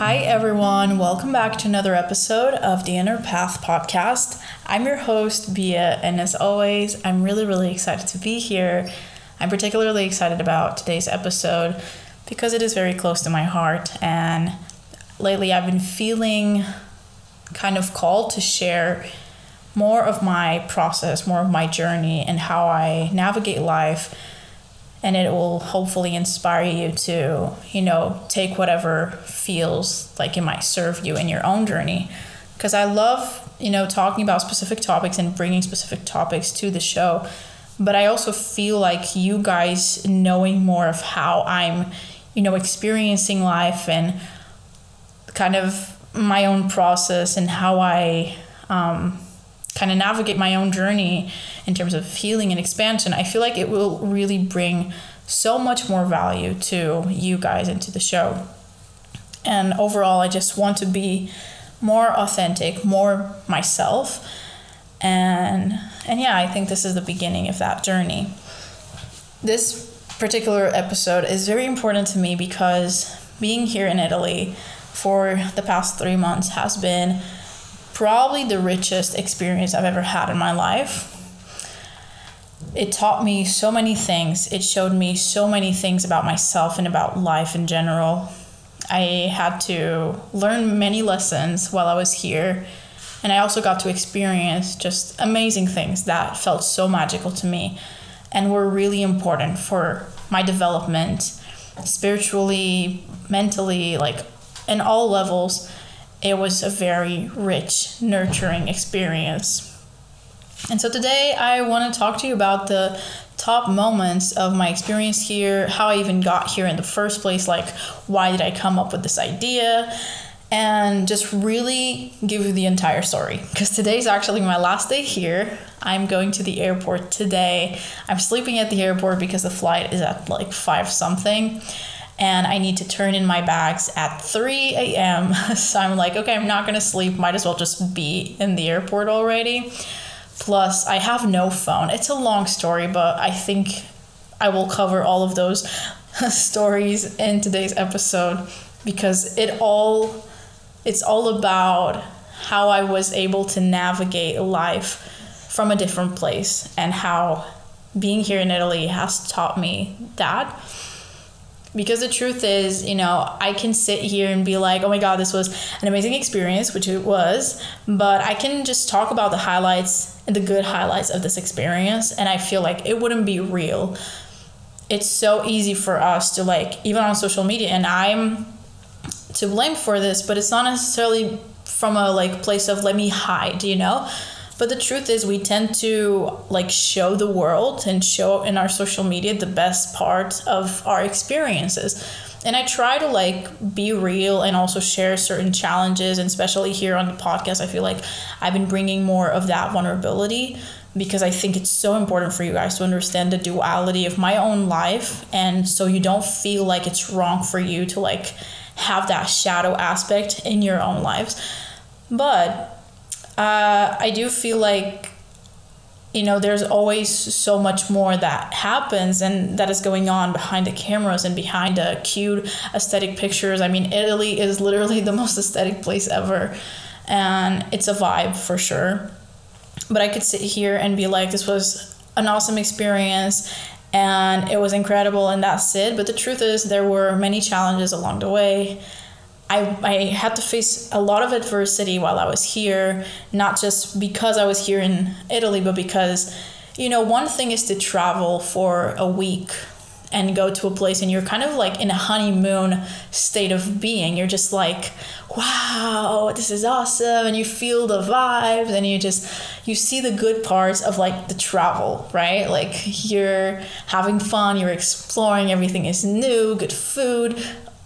Hi, everyone. Welcome back to another episode of the Inner Path podcast. I'm your host, Bea, and as always, I'm really, really excited to be here. I'm particularly excited about today's episode because it is very close to my heart, and lately I've been feeling kind of called to share more of my process, more of my journey, and how I navigate life and it will hopefully inspire you to you know take whatever feels like it might serve you in your own journey. Because i love you know talking about specific topics and bringing specific topics to the show but i also feel like you guys knowing more of how i'm you know experiencing life and kind of my own process and how i um, kind of navigate my own journey in terms of healing and expansion, I feel like it will really bring so much more value to you guys and to the show. And overall, I just want to be more authentic, more myself. And and yeah, I think this is the beginning of that journey. This particular episode is very important to me because being here in Italy for the past 3 months has been probably the richest experience I've ever had in my life. It taught me so many things. It showed me so many things about myself and about life in general. I had to learn many lessons while I was here, and I also got to experience just amazing things that felt so magical to me and were really important for my development spiritually, mentally, like in all levels it was a very rich, nurturing experience. And so today I want to talk to you about the top moments of my experience here, how I even got here in the first place, like why did I come up with this idea, and just really give you the entire story. Because today's actually my last day here. I'm going to the airport today. I'm sleeping at the airport because the flight is at like 5 something and I need to turn in my bags at 3 a.m. so I'm like, okay, I'm not gonna sleep, might as well just be in the airport already. Plus, I have no phone. It's a long story, but I think I will cover all of those stories in today's episode because it all it's all about how I was able to navigate life from a different place and how being here in Italy has taught me that because the truth is, you know, I can sit here and be like, oh my God, this was an amazing experience, which it was, but I can just talk about the highlights and the good highlights of this experience, and I feel like it wouldn't be real. It's so easy for us to, like, even on social media, and I'm to blame for this, but it's not necessarily from a like place of let me hide, you know? But the truth is, we tend to like show the world and show in our social media the best part of our experiences. And I try to like be real and also share certain challenges, and especially here on the podcast, I feel like I've been bringing more of that vulnerability because I think it's so important for you guys to understand the duality of my own life and so you don't feel like it's wrong for you to like have that shadow aspect in your own lives. But uh, I do feel like you know there's always so much more that happens and that is going on behind the cameras and behind the cute aesthetic pictures. I mean italy is literally the most aesthetic place ever and it's a vibe for sure. But i could sit here and be like this was an awesome experience and it was incredible and that's it. But the truth is there were many challenges along the way I, I had to face a lot of adversity while I was here, not just because I was here in Italy, but because, you know, one thing is to travel for a week and go to a place and you're kind of like in a honeymoon state of being. You're just like, wow, this is awesome. And you feel the vibes and you just, you see the good parts of like the travel, right? Like you're having fun, you're exploring, everything is new, good food,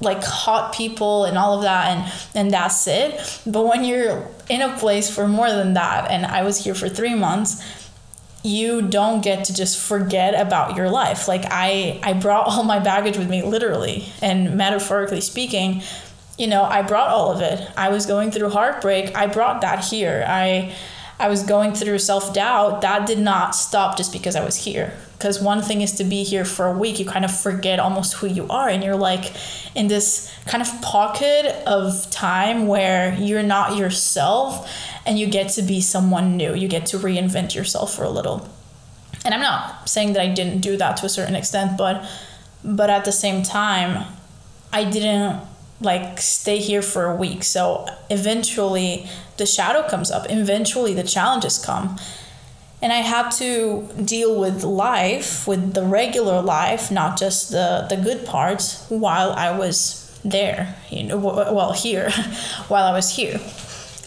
like hot people and all of that and and that's it. But when you're in a place for more than that and i was here for three months you don't get to just forget about your life. Like i i brought all my baggage with me literally and metaphorically speaking you know i brought all of it. I was going through heartbreak. I brought that here. I i was going through self-doubt that did not stop just because i was here. Because one thing is to be here for a week you kind of forget almost who you are and you're like in this kind of pocket of time where you're not yourself and you get to be someone new. You get to reinvent yourself for a little. And i'm not saying that i didn't do that to a certain extent but but at the same time i didn't like stay here for a week so eventually the shadow comes up eventually the challenges come and I had to deal with life, with the regular life, not just the the good parts, while I was there, you know, well here, while I was here.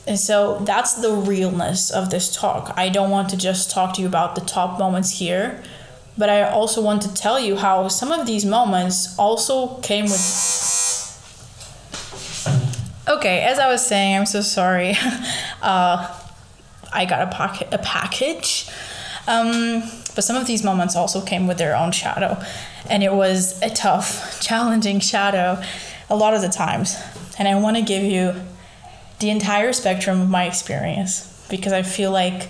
And so that's the realness of this talk. I don't want to just talk to you about the top moments here, but I also want to tell you how some of these moments also came with. Okay, as I was saying, I'm so sorry. Uh, I got a pocket a package. Um, but some of these moments also came with their own shadow, and it was a tough, challenging shadow a lot of the times. And I want to give you the entire spectrum of my experience because I feel like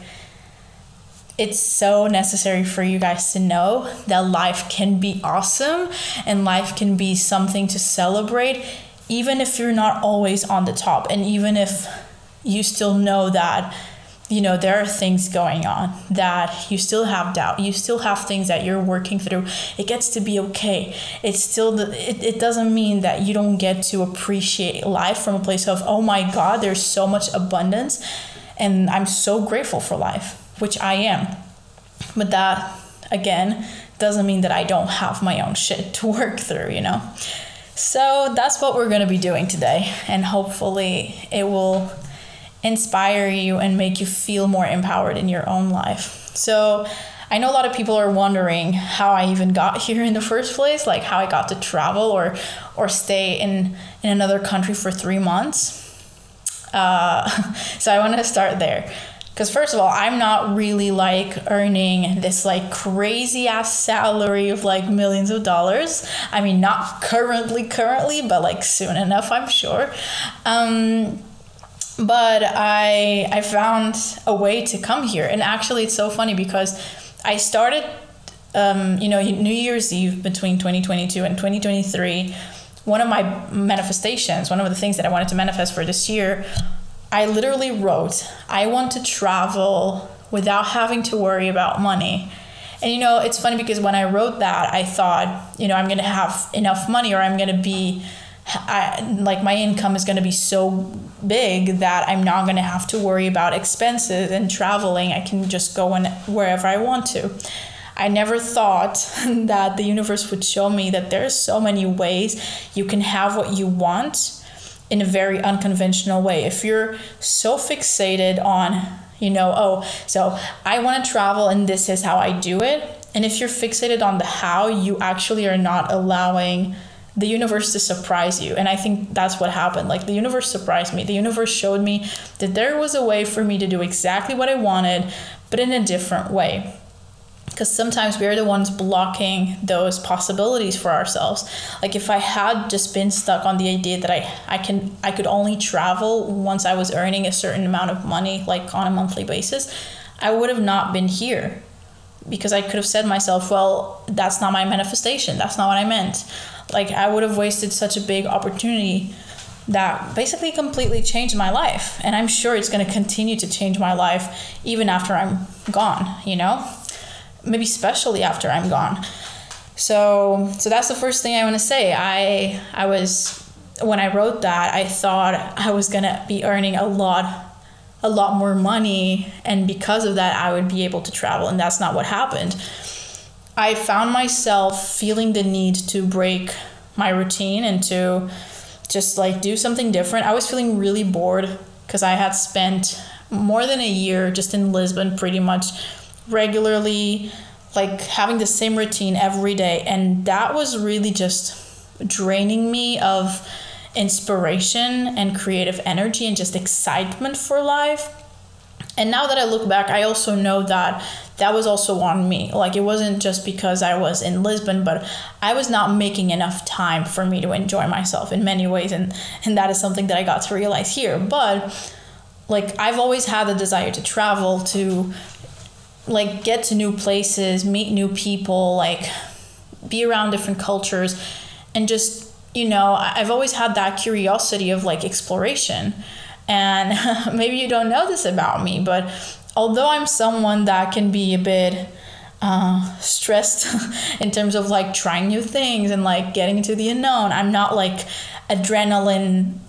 it's so necessary for you guys to know that life can be awesome and life can be something to celebrate, even if you're not always on the top, and even if you still know that you know there are things going on that you still have doubt you still have things that you're working through it gets to be okay. It's still the, it, it doesn't mean that you don't get to appreciate life from a place of oh my god there's so much abundance and i'm so grateful for life which i am. But that again doesn't mean that i don't have my own shit to work through you know so that's what we're going to be doing today and hopefully it will inspire you and make you feel more empowered in your own life. So, I know a lot of people are wondering how I even got here in the first place, like how I got to travel or or stay in in another country for three months. Uh, so I want to start there, because first of all, I'm not really like earning this like crazy ass salary of like millions of dollars. I mean, not currently, currently, but like soon enough, I'm sure. Um, but I I found a way to come here, and actually, it's so funny because I started, um, you know, New Year's Eve between 2022 and 2023. One of my manifestations, one of the things that I wanted to manifest for this year, I literally wrote, I want to travel without having to worry about money. And you know, it's funny because when I wrote that, I thought, you know, I'm going to have enough money or I'm going to be I, like my income is going to be so big that I'm not going to have to worry about expenses and traveling. I can just go in wherever I want to. I never thought that the universe would show me that there's so many ways you can have what you want in a very unconventional way. If you're so fixated on, you know, oh, so I want to travel and this is how I do it. And if you're fixated on the how, you actually are not allowing the universe to surprise you. And I think that's what happened. Like the universe surprised me. The universe showed me that there was a way for me to do exactly what I wanted, but in a different way. Because sometimes we're the ones blocking those possibilities for ourselves. Like if I had just been stuck on the idea that I, I can I could only travel once I was earning a certain amount of money, like on a monthly basis, I would have not been here because I could have said myself, well, that's not my manifestation. That's not what I meant. Like I would have wasted such a big opportunity that basically completely changed my life. And I'm sure it's going to continue to change my life even after I'm gone, you know? Maybe especially after I'm gone. So so that's the first thing I want to say. I I was when I wrote that, I thought I was to be earning a lot a lot more money and because of that I would be able to travel and that's not what happened. I found myself feeling the need to break my routine and to just like do something different. I was feeling really bored because I had spent more than a year just in Lisbon pretty much regularly like having the same routine every day and that was really just draining me of inspiration and creative energy and just excitement for life and now that I look back, I also know that that was also on me. Like it wasn't just because I was in Lisbon, but I was not making enough time for me to enjoy myself in many ways and and that is something that I got to realize here. But like I've always had the desire to travel to like get to new places, meet new people, like be around different cultures and just, you know, I've always had that curiosity of like exploration. And maybe you don't know this about me, but although I'm someone that can be a bit uh, stressed in terms of like trying new things and like getting into the unknown, I'm not like adrenaline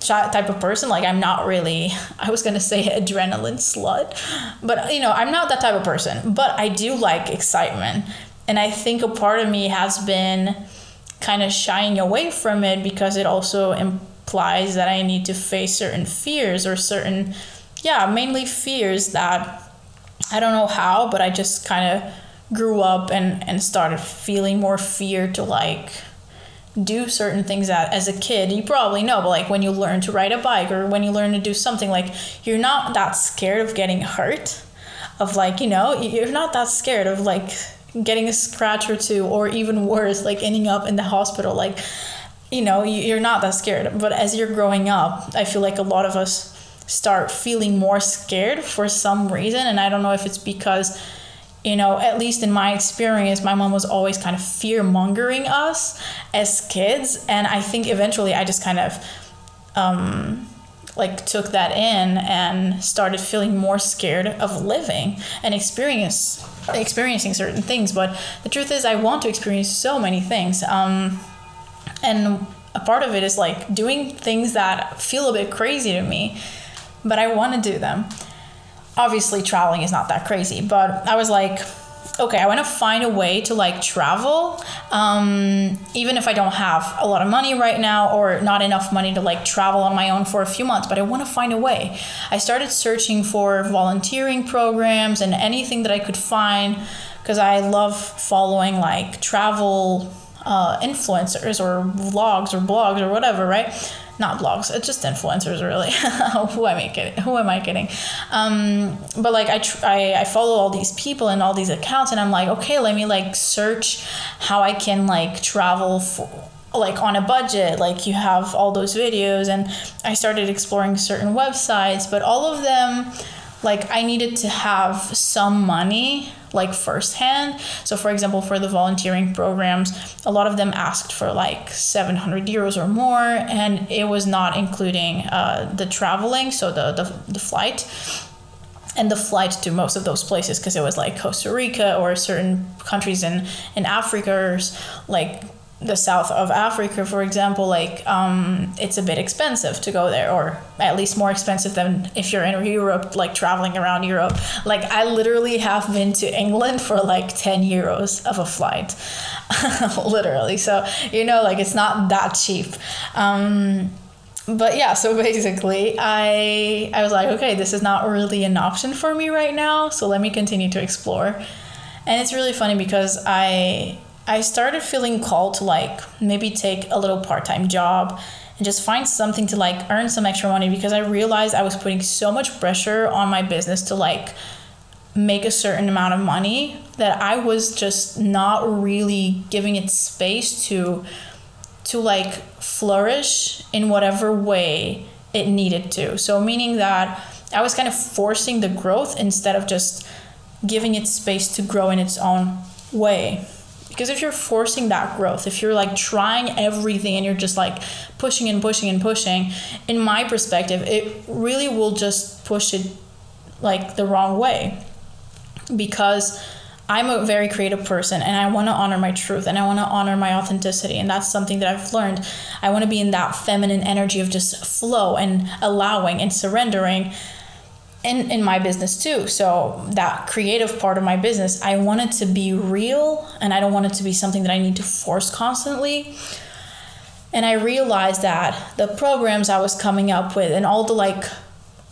type of person like i'm not really i was to say adrenaline slut but you know i'm not that type of person but i do like excitement. And i think a part of me has been kind of shying away from it because it also implies that i need to face certain fears or certain yeah mainly fears that i don't know how but i just kind of grew up and and started feeling more fear to like do certain things that as a kid you probably know but like when you learn to ride a bike or when you learn to do something like you're not that scared of getting hurt of like you know you're not that scared of like getting a scratch or two or even worse like ending up in the hospital like you know you're not that scared. But as you're growing up i feel like a lot of us start feeling more scared for some reason and i don't know if it's because you know, at least in my experience, my mom was always kind of fear mongering us as kids. And I think eventually I just kind of um, like took that in and started feeling more scared of living and experience experiencing certain things. But the truth is, I want to experience so many things. Um, and a part of it is like doing things that feel a bit crazy to me, but I want to do them obviously traveling is not that crazy, but I was like, okay, I want to find a way to like travel, um, even if I don't have a lot of money right now or not enough money to like travel on my own for a few months, but I want to find a way. I started searching for volunteering programs and anything that I could find because I love following like travel uh, influencers or vlogs or blogs or whatever, right? Not blogs it's just influencers really. Who am i kidding? Who am i kidding? Um, but like I, tr- I i follow all these people and all these accounts and i'm like okay let me like search how i can like travel for like on a budget. Like you have all those videos and i started exploring certain websites but all of them like I needed to have some money like firsthand. So for example, for the volunteering programs, a lot of them asked for like 700 euros or more, and it was not including uh, the traveling, so the, the, the flight and the flight to most of those places because it was like Costa Rica or certain countries in in Africa or like the south of Africa, for example, like um, it's a bit expensive to go there, or at least more expensive than if you're in Europe, like traveling around Europe. Like I literally have been to England for like ten euros of a flight, literally. So you know, like it's not that cheap. Um, but yeah, so basically, I I was like, okay, this is not really an option for me right now. So let me continue to explore, and it's really funny because I I started feeling called to like maybe take a little part time job and just find something to like earn some extra money because I realized I was putting so much pressure on my business to like make a certain amount of money that I was just not really giving it space to to like flourish in whatever way it needed to. So meaning that I was kind of forcing the growth instead of just giving it space to grow in its own way. Because if you're forcing that growth, if you're like trying everything and you're just like pushing and pushing and pushing, in my perspective, it really will just push it like the wrong way. Because I'm a very creative person and I want to honor my truth and I want to honor my authenticity. And that's something that I've learned. I want to be in that feminine energy of just flow and allowing and surrendering in, in my business too. So that creative part of my business, I want it to be real and I don't want it to be something that I need to force constantly. And I realized that the programs I was coming up with and all the like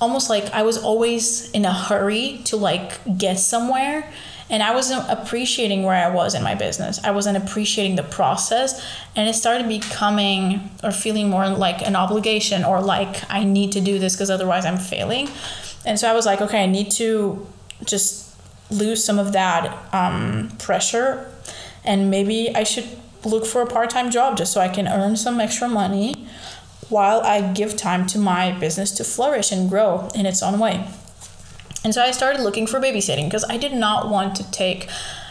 almost like I was always in a hurry to like get somewhere and I wasn't appreciating where I was in my business. I wasn't appreciating the process and it started becoming or feeling more like an obligation or like I need to do this because otherwise I'm failing. And so I was like, okay, I need to just lose some of that um, pressure and maybe I should look for a part-time job just so I can earn some extra money while I give time to my business to flourish and grow in its own way. And so I started looking for babysitting because I did not want to take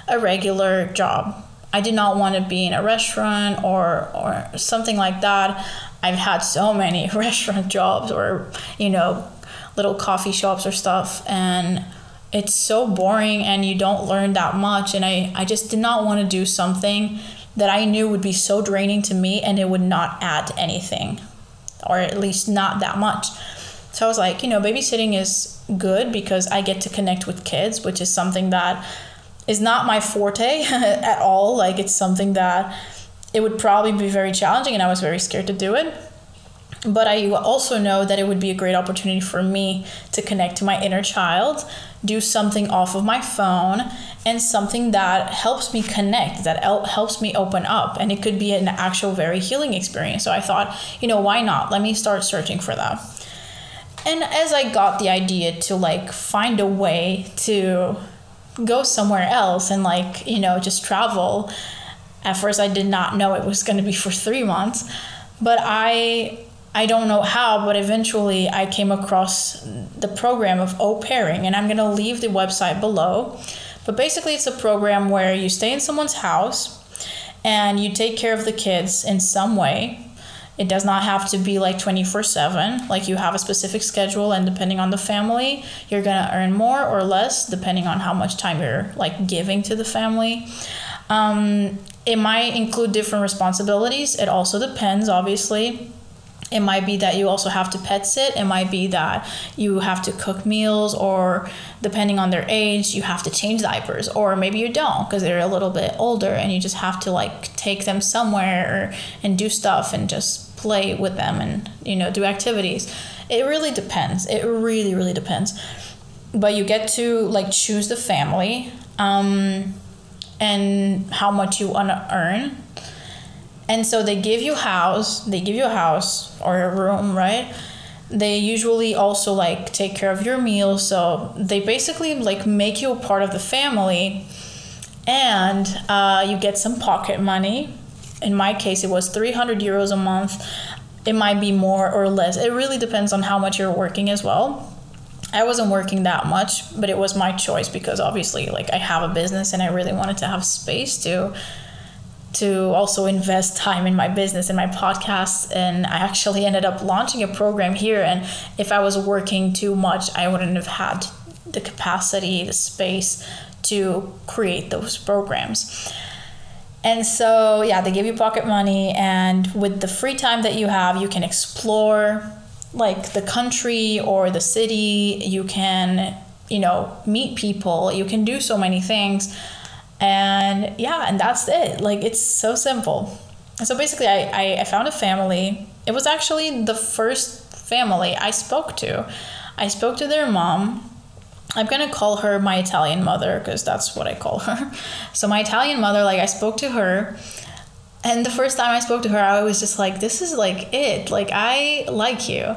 a regular job. I did not want to be in a restaurant or or something like that. I've had so many restaurant jobs or you know little coffee shops or stuff and it's so boring and you don't learn that much and I, I just did not want to do something that I knew would be so draining to me and it would not add anything or at least not that much. So I was like, you know, babysitting is good because I get to connect with kids, which is something that is not my forte at all. Like it's something that it would probably be very challenging and I was very scared to do it. But I also know that it would be a great opportunity for me to connect to my inner child, do something off of my phone, and something that helps me connect, that helps me open up. And it could be an actual very healing experience. So I thought, you know, why not? Let me start searching for that. And as I got the idea to like find a way to go somewhere else and like you know just travel at first i did not know it was going to be for three months but i i don't know how but eventually i came across the program of au pairing and i'm to leave the website below but basically it's a program where you stay in someone's house and you take care of the kids in some way it does not have to be like 24 7. Like you have a specific schedule, and depending on the family, you're to earn more or less depending on how much time you're like giving to the family. Um, it might include different responsibilities. It also depends, obviously. It might be that you also have to pet sit. It might be that you have to cook meals, or depending on their age, you have to change diapers, or maybe you don't because they're a little bit older and you just have to like take them somewhere and do stuff and just play with them and you know do activities. It really depends. It really really depends. But you get to like choose the family um, and how much you want to earn and so they give you house, they give you a house or a room, right? They usually also like take care of your meals, so they basically like make you a part of the family, and uh, you get some pocket money. In my case, it was 300 euros a month. It might be more or less. It really depends on how much you're working as well. I wasn't working that much, but it was my choice because obviously, like, I have a business and I really wanted to have space to to also invest time in my business and my podcast and i actually ended up launching a program here and if i was working too much i wouldn't have had the capacity the space to create those programs. And so yeah they give you pocket money and with the free time that you have you can explore like the country or the city. You can you know meet people. You can do so many things and yeah and that's it. Like it's so simple. So basically I, I, I found a family. It was actually the first family i spoke to. I spoke to their mom. I'm gonna call her my italian mother because that's what i call her. So my italian mother like i spoke to her. And the first time i spoke to her i was just like this is like it. Like i like you.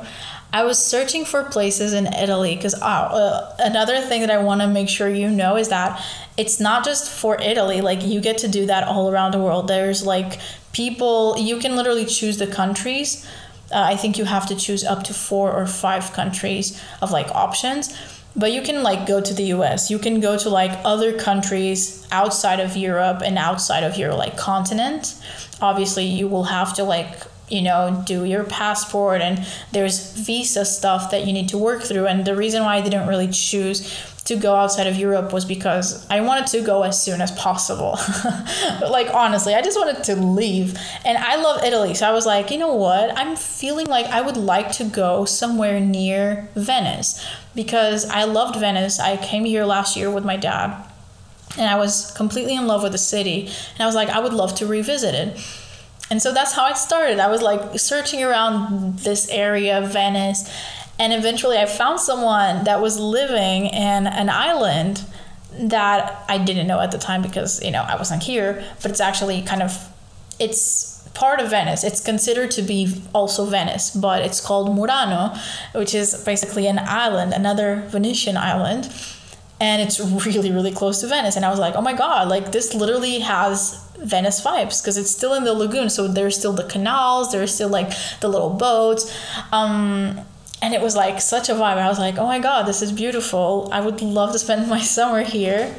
I was searching for places in Italy because oh, uh, another thing that I want to make sure you know is that it's not just for Italy. Like you get to do that all around the world. There's like people you can literally choose the countries. Uh, I think you have to choose up to four or five countries of like options. But you can like go to the US. You can go to like other countries outside of Europe and outside of your like continent. Obviously, you will have to like you know, do your passport and there's visa stuff that you need to work through. And the reason why I didn't really choose to go outside of Europe was because I wanted to go as soon as possible. like, honestly, I just wanted to leave. And I love Italy. So I was like, you know what? I'm feeling like I would like to go somewhere near Venice because I loved Venice. I came here last year with my dad and I was completely in love with the city. And I was like, I would love to revisit it and so that's how I started. I was like searching around this area, Venice, and eventually I found someone that was living in an island that I didn't know at the time because, you know, I wasn't here, but it's actually kind of it's part of Venice. It's considered to be also Venice, but it's called Murano, which is basically an island, another Venetian island. And it's really, really close to Venice. And I was like, oh my God, like this literally has Venice vibes because it's still in the lagoon. So there's still the canals, there's still like the little boats. Um, and it was like such a vibe. I was like, oh my god, this is beautiful. I would love to spend my summer here.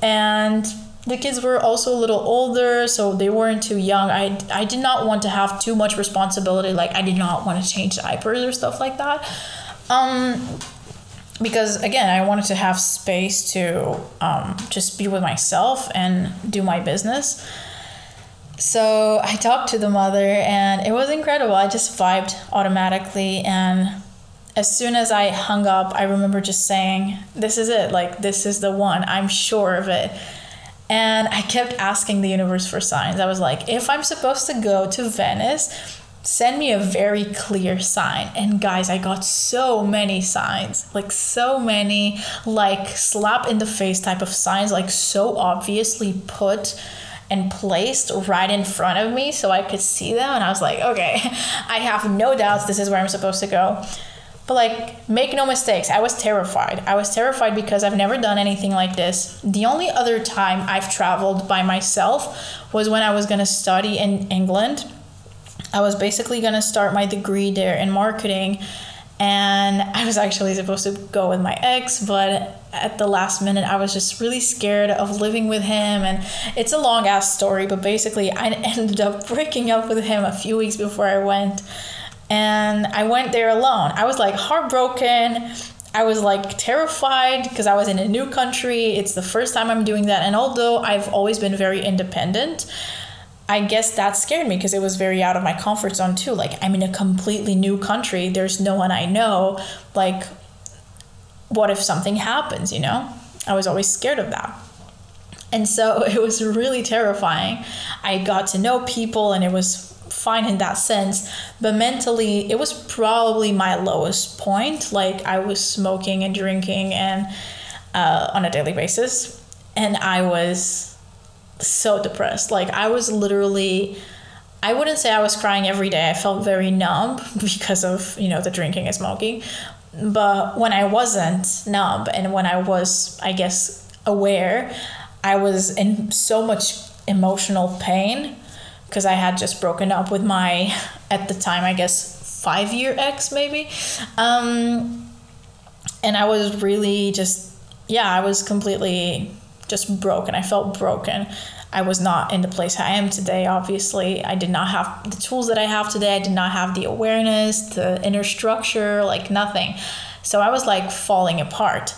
And the kids were also a little older, so they weren't too young. I, I did not want to have too much responsibility. Like, I did not want to change diapers or stuff like that. Um, because again, I wanted to have space to um, just be with myself and do my business. So I talked to the mother, and it was incredible. I just vibed automatically, and as soon as I hung up, I remember just saying, This is it. Like, this is the one. I'm sure of it. And I kept asking the universe for signs. I was like, If I'm supposed to go to Venice, send me a very clear sign. And guys, I got so many signs, like so many, like slap in the face type of signs, like so obviously put and placed right in front of me so I could see them. And I was like, okay, I have no doubts this is where I'm supposed to go. But like, make no mistakes, I was terrified. I was terrified because I've never done anything like this. The only other time I've traveled by myself was when I was gonna study in England. I was basically gonna start my degree there in marketing, and I was actually supposed to go with my ex, but at the last minute, I was just really scared of living with him. And it's a long ass story, but basically, I ended up breaking up with him a few weeks before I went and I went there alone. I was like heartbroken. I was like terrified because I was in a new country. It's the first time I'm doing that. And although I've always been very independent, I guess that scared me because it was very out of my comfort zone too. Like, I'm in a completely new country, there's no one I know. Like, what if something happens, you know? I was always scared of that. And so it was really terrifying. I got to know people and it was fine in that sense but mentally it was probably my lowest point. Like i was smoking and drinking and uh, on a daily basis and i was so depressed. Like i was literally i wouldn't say i was crying every day. I felt very numb because of you know the drinking and smoking. But when i wasn't numb and when i was i guess aware i was in so much emotional pain because I had just broken up with my, at the time, I guess, five year ex, maybe. Um, and I was really just, yeah, I was completely just broken. I felt broken. I was not in the place I am today, obviously. I did not have the tools that I have today. I did not have the awareness, the inner structure, like nothing. So I was like falling apart.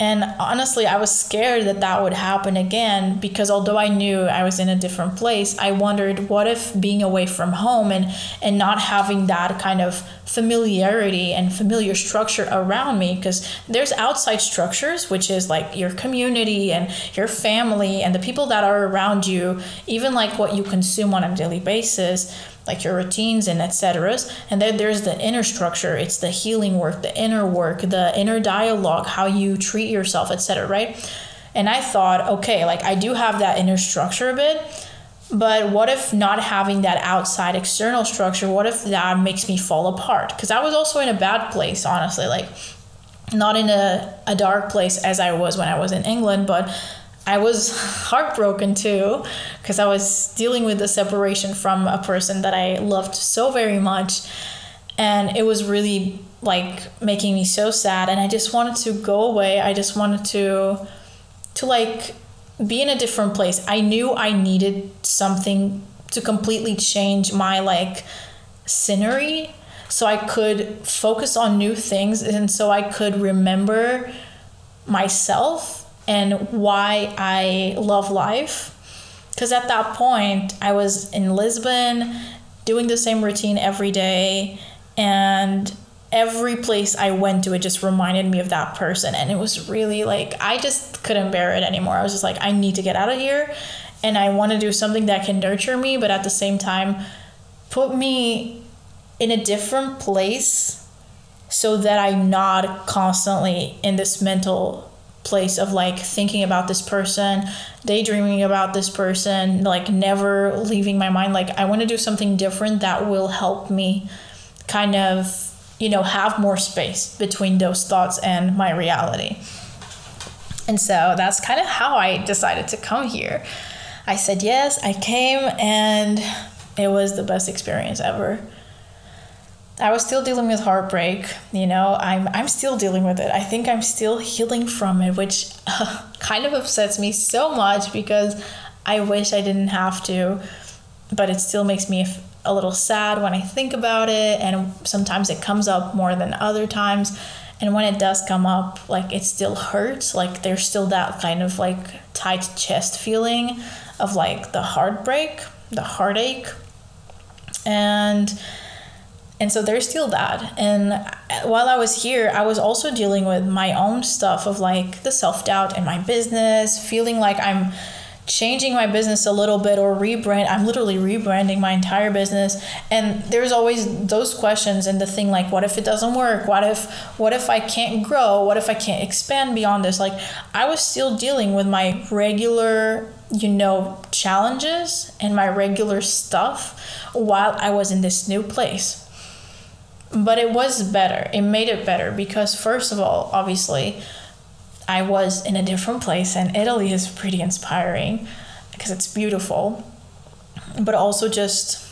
And honestly, I was scared that that would happen again because although I knew I was in a different place, I wondered what if being away from home and, and not having that kind of familiarity and familiar structure around me, because there's outside structures, which is like your community and your family and the people that are around you, even like what you consume on a daily basis like your routines and etc. And then there's the inner structure. It's the healing work, the inner work, the inner dialogue, how you treat yourself, etc. Right? And I thought, okay, like I do have that inner structure a bit, but what if not having that outside external structure? What if that makes me fall apart? Because I was also in a bad place, honestly, like not in a, a dark place as I was when I was in England, but I was heartbroken too because I was dealing with the separation from a person that I loved so very much. And it was really like making me so sad and I just wanted to go away. I just wanted to to like be in a different place. I knew I needed something to completely change my like scenery so I could focus on new things and so I could remember myself and why I love life. Because at that point, I was in Lisbon doing the same routine every day, and every place I went to, it just reminded me of that person. And it was really like, I just couldn't bear it anymore. I was just like, I need to get out of here, and I want to do something that can nurture me, but at the same time, put me in a different place so that I'm not constantly in this mental place of like thinking about this person, daydreaming about this person, like never leaving my mind. Like, I want to do something different that will help me kind of, you know, have more space between those thoughts and my reality. And so that's kind of how I decided to come here. I said yes, I came, and it was the best experience ever. I was still dealing with heartbreak. You know, I'm I'm still dealing with it. I think I'm still healing from it, which uh, kind of upsets me so much because I wish I didn't have to, but it still makes me a little sad when I think about it, and sometimes it comes up more than other times. And when it does come up, like it still hurts. Like there's still that kind of like tight chest feeling of like the heartbreak, the heartache, and and so there's still that and while i was here i was also dealing with my own stuff of like the self-doubt in my business feeling like i'm changing my business a little bit or rebrand i'm literally rebranding my entire business. And there's always those questions and the thing like what if it doesn't work? What if what if i can't grow? What if i can't expand beyond this? Like i was still dealing with my regular you know challenges and my regular stuff while i was in this new place but it was better it made it better because first of all obviously I was in a different place, and Italy is pretty inspiring because it's beautiful, but also just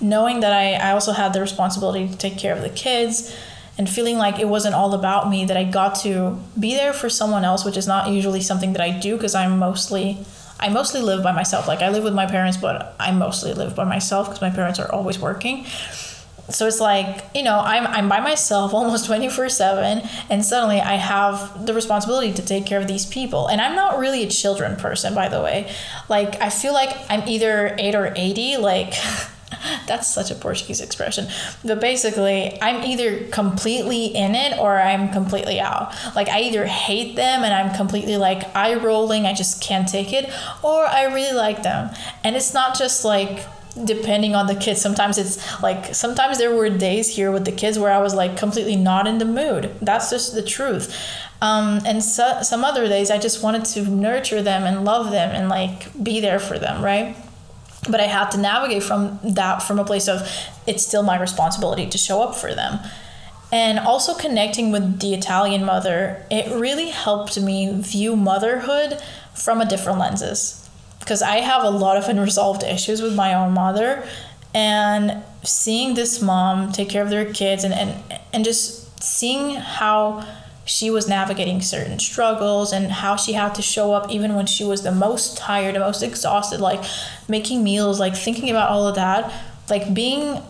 knowing that I, I also had the responsibility to take care of the kids and feeling like it wasn't all about me, that I got to be there for someone else, which is not usually something that I do because I'm mostly. I mostly live by myself. Like I live with my parents, but I mostly live by myself because my parents are always working so it's like you know i'm, I'm by myself almost 24 7 and suddenly i have the responsibility to take care of these people. And i'm not really a children person by the way. Like i feel like i'm either 8 or 80 like that's such a portuguese expression. But basically i'm either completely in it or i'm completely out. Like i either hate them and i'm completely like eye rolling i just can't take it or i really like them. And it's not just like depending on the kids. Sometimes it's like sometimes there were days here with the kids where i was like completely not in the mood. That's just the truth. Um, and so, some other days i just wanted to nurture them and love them and like be there for them right? But i had to navigate from that from a place of it's still my responsibility to show up for them. And also connecting with the italian mother it really helped me view motherhood from a different lenses because I have a lot of unresolved issues with my own mother and seeing this mom take care of their kids and, and, and just seeing how she was navigating certain struggles and how she had to show up even when she was the most tired, the most exhausted, like making meals, like thinking about all of that, like being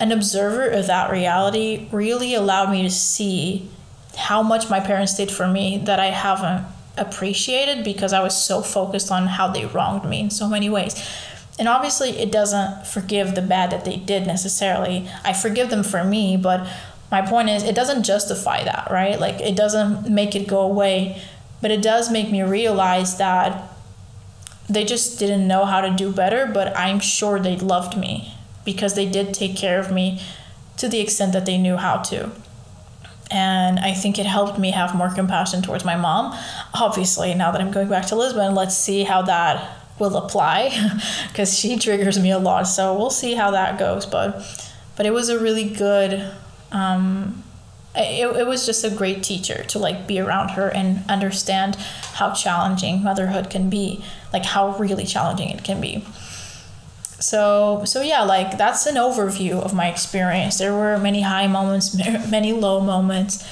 an observer of that reality really allowed me to see how much my parents did for me that I haven't appreciated because I was so focused on how they wronged me in so many ways. And obviously, it doesn't forgive the bad that they did necessarily. I forgive them for me, but my point is, it doesn't justify that, right? Like, it doesn't make it go away, but it does make me realize that they just didn't know how to do better, but I'm sure they loved me because they did take care of me to the extent that they knew how to and I think it helped me have more compassion towards my mom. Obviously, now that I'm going back to Lisbon, let's see how that will apply because she triggers me a lot. So we'll see how that goes. But but it was a really good. Um, it, it was just a great teacher to like be around her and understand how challenging motherhood can be, like how really challenging it can be so so yeah like that's an overview of my experience. There were many high moments many low moments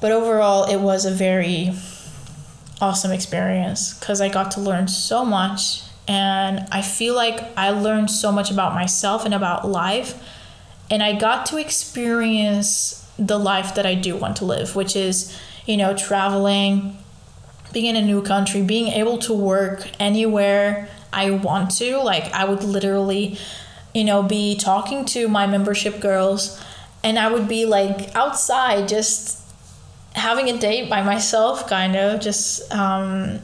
but overall it was a very awesome experience because i got to learn so much and i feel like i learned so much about myself and about life and i got to experience the life that i do want to live which is you know traveling being in a new country being able to work anywhere I want to. Like I would literally, you know, be talking to my membership girls and I would be like outside just having a date by myself kind of just um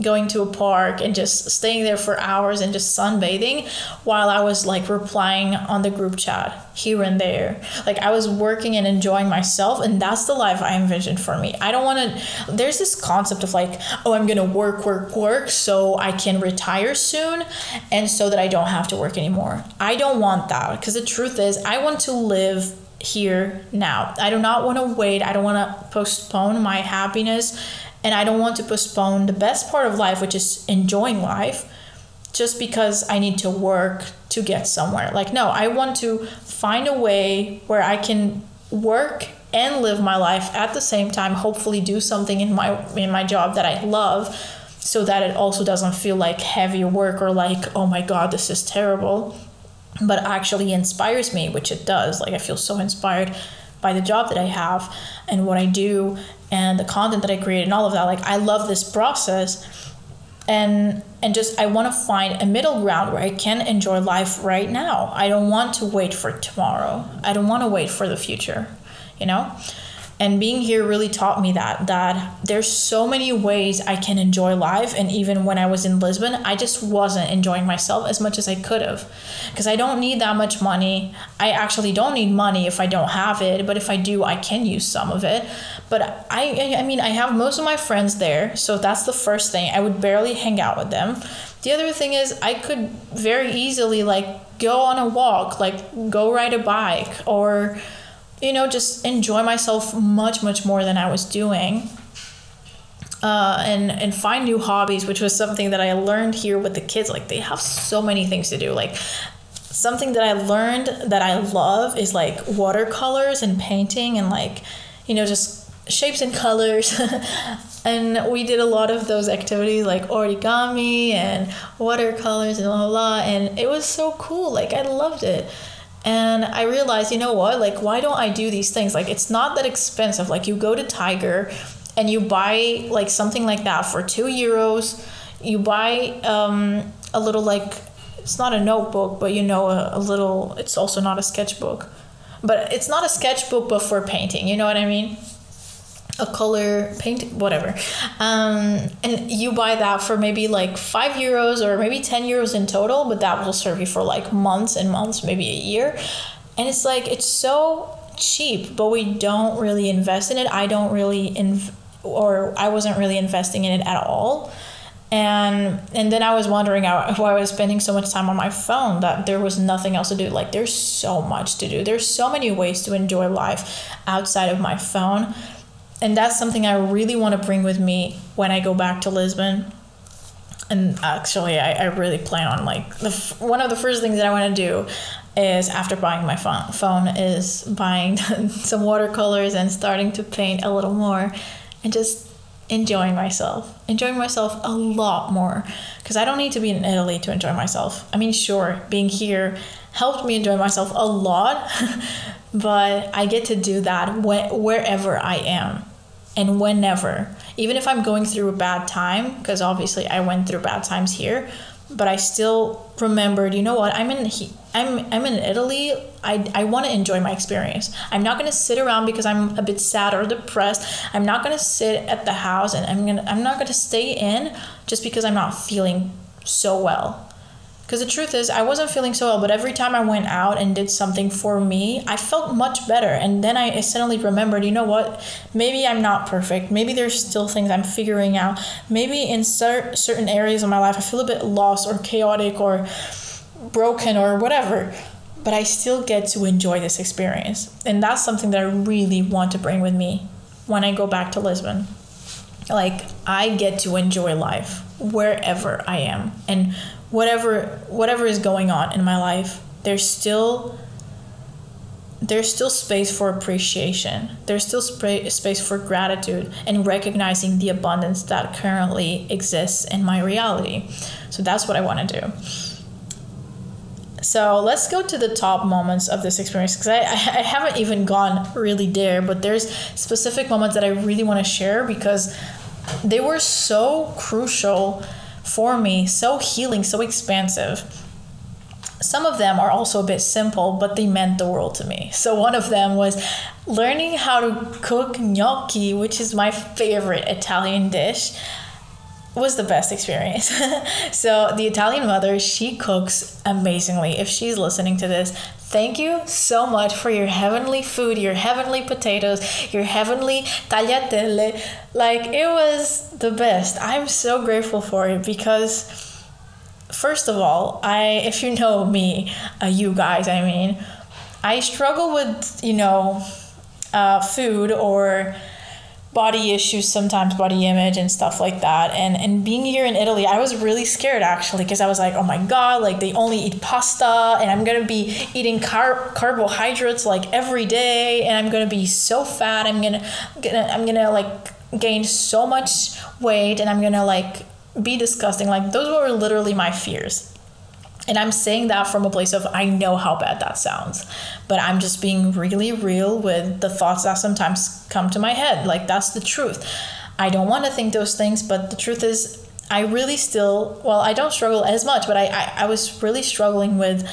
going to a park and just staying there for hours and just sunbathing while I was like replying on the group chat here and there. Like I was working and enjoying myself, and that's the life I envisioned for me. I don't want to, there's this concept of like, oh, I'm going to work, work, work so I can retire soon and so that I don't have to work anymore. I don't want that because the truth is, I want to live here now. I do not want to wait. I don't want to postpone my happiness and I don't want to postpone the best part of life, which is enjoying life, just because I need to work to get somewhere. Like, no, I want to find a way where I can work and live my life at the same time, hopefully do something in my in my job that I love so that it also doesn't feel like heavy work or like, oh my god, this is terrible, but actually inspires me, which it does. Like I feel so inspired by the job that I have and what I do and the content that I create and all of that. Like I love this process and and just I want to find a middle ground where I can enjoy life right now. I don't want to wait for tomorrow. I don't want to wait for the future, you know? and being here really taught me that that there's so many ways I can enjoy life and even when I was in Lisbon I just wasn't enjoying myself as much as I could have because I don't need that much money I actually don't need money if I don't have it but if I do I can use some of it but I I mean I have most of my friends there so that's the first thing I would barely hang out with them the other thing is I could very easily like go on a walk like go ride a bike or you know, just enjoy myself much, much more than I was doing. Uh, and and find new hobbies, which was something that I learned here with the kids. Like they have so many things to do. Like something that I learned that I love is like watercolors and painting and like you know just shapes and colors. and we did a lot of those activities like origami and watercolors and blah, blah blah. And it was so cool. Like I loved it. And i realized you know what? Like why don't i do these things? Like it's not that expensive. Like you go to tiger and you buy like something like that for two euros. You buy um, a little like it's not a notebook but you know a, a little it's also not a sketchbook. But it's not a sketchbook but for painting. You know what i mean a color paint whatever. Um, and you buy that for maybe like five euros or maybe 10 euros in total but that will serve you for like months and months maybe a year. And it's like it's so cheap but we don't really invest in it. I don't really inv- or i wasn't really investing in it at all. And and then i was wondering why i was spending so much time on my phone that there was nothing else to do. Like there's so much to do. There's so many ways to enjoy life outside of my phone and that's something I really want to bring with me when I go back to Lisbon. And actually, I, I really plan on like the one of the first things that I want to do is after buying my phone, phone is buying some watercolors and starting to paint a little more and just enjoying myself enjoying myself a lot more. Because i don't need to be in italy to enjoy myself. I mean sure being here helped me enjoy myself a lot but i get to do that wh- wherever i am and whenever. Even if i'm going through a bad time because obviously i went through bad times here but i still remembered you know what i'm in i'm i'm in italy. I, I want to enjoy my experience. I'm not going to sit around because i'm a bit sad or depressed. I'm not going to sit at the house and i'm going to i'm not going to stay in just because i'm not feeling so well because the truth is, I wasn't feeling so well, but every time I went out and did something for me, I felt much better. And then I suddenly remembered, you know what? Maybe I'm not perfect. Maybe there's still things I'm figuring out. Maybe in cer- certain areas of my life, I feel a bit lost or chaotic or broken or whatever. But I still get to enjoy this experience. And that's something that I really want to bring with me when I go back to Lisbon. Like, I get to enjoy life wherever I am. And whatever whatever is going on in my life there's still there's still space for appreciation. There's still sp- space for gratitude and recognizing the abundance that currently exists in my reality. So that's what i want to do. So let's go to the top moments of this experience because I, I haven't even gone really there but there's specific moments that i really want to share because they were so crucial for me, so healing, so expansive. Some of them are also a bit simple, but they meant the world to me. So, one of them was learning how to cook gnocchi, which is my favorite Italian dish was the best experience. so the Italian mother, she cooks amazingly. If she's listening to this, thank you so much for your heavenly food, your heavenly potatoes, your heavenly tagliatelle. Like it was the best. I'm so grateful for it because first of all, I if you know me, uh, you guys, I mean, I struggle with, you know, uh, food or body issues sometimes body image and stuff like that. And and being here in italy i was really scared actually because i was like oh my god like they only eat pasta and i'm gonna be eating car- carbohydrates like every day and i'm gonna be so fat i'm gonna, gonna i'm gonna like gain so much weight and i'm gonna like be disgusting. Like those were literally my fears and I'm saying that from a place of I know how bad that sounds, but I'm just being really real with the thoughts that sometimes come to my head. Like, that's the truth. I don't want to think those things, but the truth is, I really still, well, I don't struggle as much, but I, I, I was really struggling with,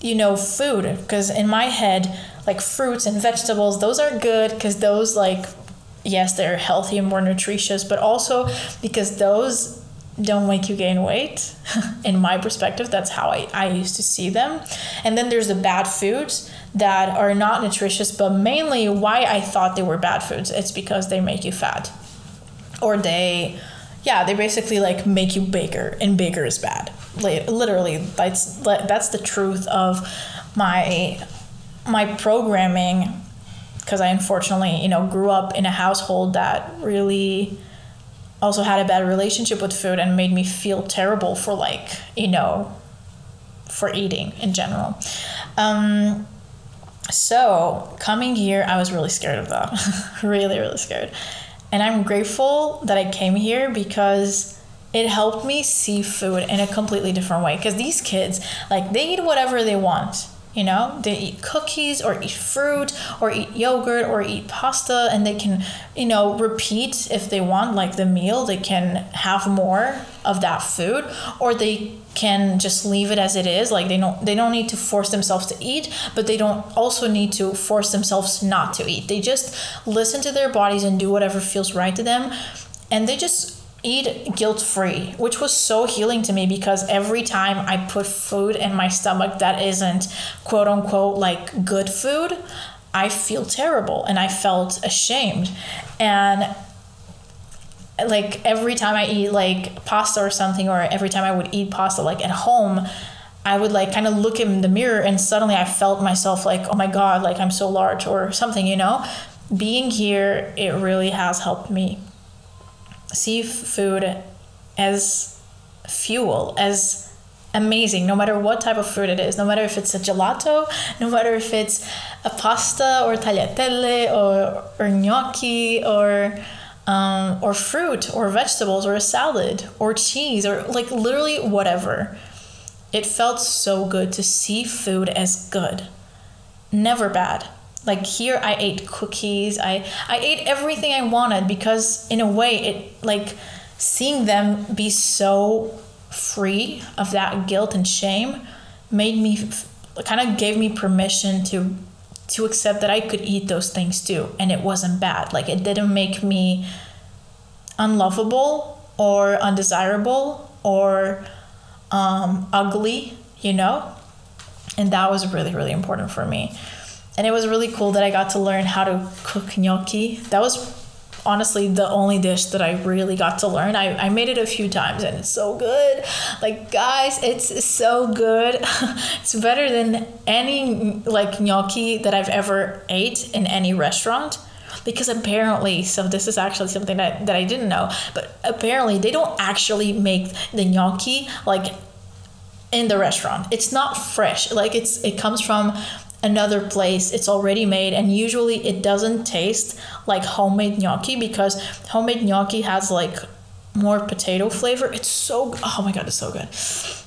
you know, food. Because in my head, like fruits and vegetables, those are good because those, like, yes, they're healthy and more nutritious, but also because those don't make you gain weight. In my perspective, that's how I, I used to see them. And then there's the bad foods that are not nutritious, but mainly why I thought they were bad foods. It's because they make you fat. Or they, yeah, they basically like make you bigger, and bigger is bad. Literally, that's that's the truth of my my programming because I unfortunately, you know, grew up in a household that really also had a bad relationship with food and made me feel terrible for like you know for eating in general. Um, so coming here i was really scared of that. Really really scared. And i'm grateful that i came here because it helped me see food in a completely different way. Because these kids like they eat whatever they want you know, they eat cookies or eat fruit or eat yogurt or eat pasta, and they can, you know, repeat if they want, like the meal, they can have more of that food, or they can just leave it as it is. Like they don't they don't need to force themselves to eat, but they don't also need to force themselves not to eat. They just listen to their bodies and do whatever feels right to them, and they just eat guilt free, which was so healing to me because every time I put food in my stomach that isn't quote unquote like good food, I feel terrible and I felt ashamed. And like every time I eat like pasta or something, or every time I would eat pasta like at home, I would like kind of look in the mirror and suddenly I felt myself like, oh my God, like I'm so large or something, you know? Being here, it really has helped me see food as fuel, as amazing, no matter what type of food it is, no matter if it's a gelato, no matter if it's a pasta or tagliatelle or, or gnocchi or um, or fruit or vegetables or a salad or cheese or like literally whatever. It felt so good to see food as good, never bad like here i ate cookies. I i ate everything i wanted because in a way it like seeing them be so free of that guilt and shame made me kind of gave me permission to to accept that i could eat those things too and it wasn't bad. Like it didn't make me unlovable or undesirable or um, ugly you know? And that was really really important for me and it was really cool that I got to learn how to cook gnocchi. That was honestly the only dish that I really got to learn. I, I made it a few times and it's so good. Like guys, it's so good. it's better than any like gnocchi that I've ever ate in any restaurant. Because apparently, so this is actually something that, that I didn't know, but apparently they don't actually make the gnocchi like in the restaurant. It's not fresh. Like it's it comes from another place it's already made and usually it doesn't taste like homemade gnocchi because homemade gnocchi has like more potato flavor. It's so oh my god it's so good.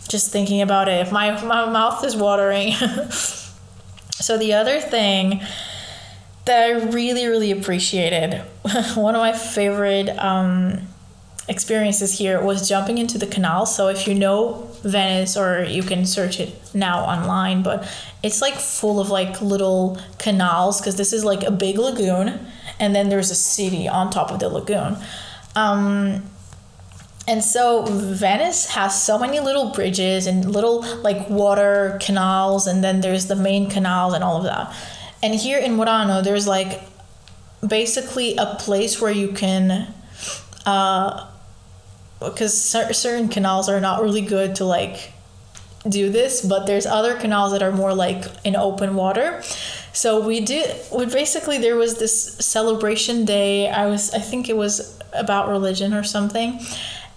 Just thinking about it. My, my mouth is watering. So the other thing that i really really appreciated one of my favorite um, experiences here was jumping into the canal. So if you know Venice or you can search it now online, but it's like full of like little canals because this is like a big lagoon and then there's a city on top of the lagoon. Um, and so Venice has so many little bridges and little like water canals and then there's the main canal and all of that. And here in Murano there's like basically a place where you can uh, because certain canals are not really good to like do this but there's other canals that are more like in open water So we did. We basically there was this celebration day. I was. I think it was about religion or something.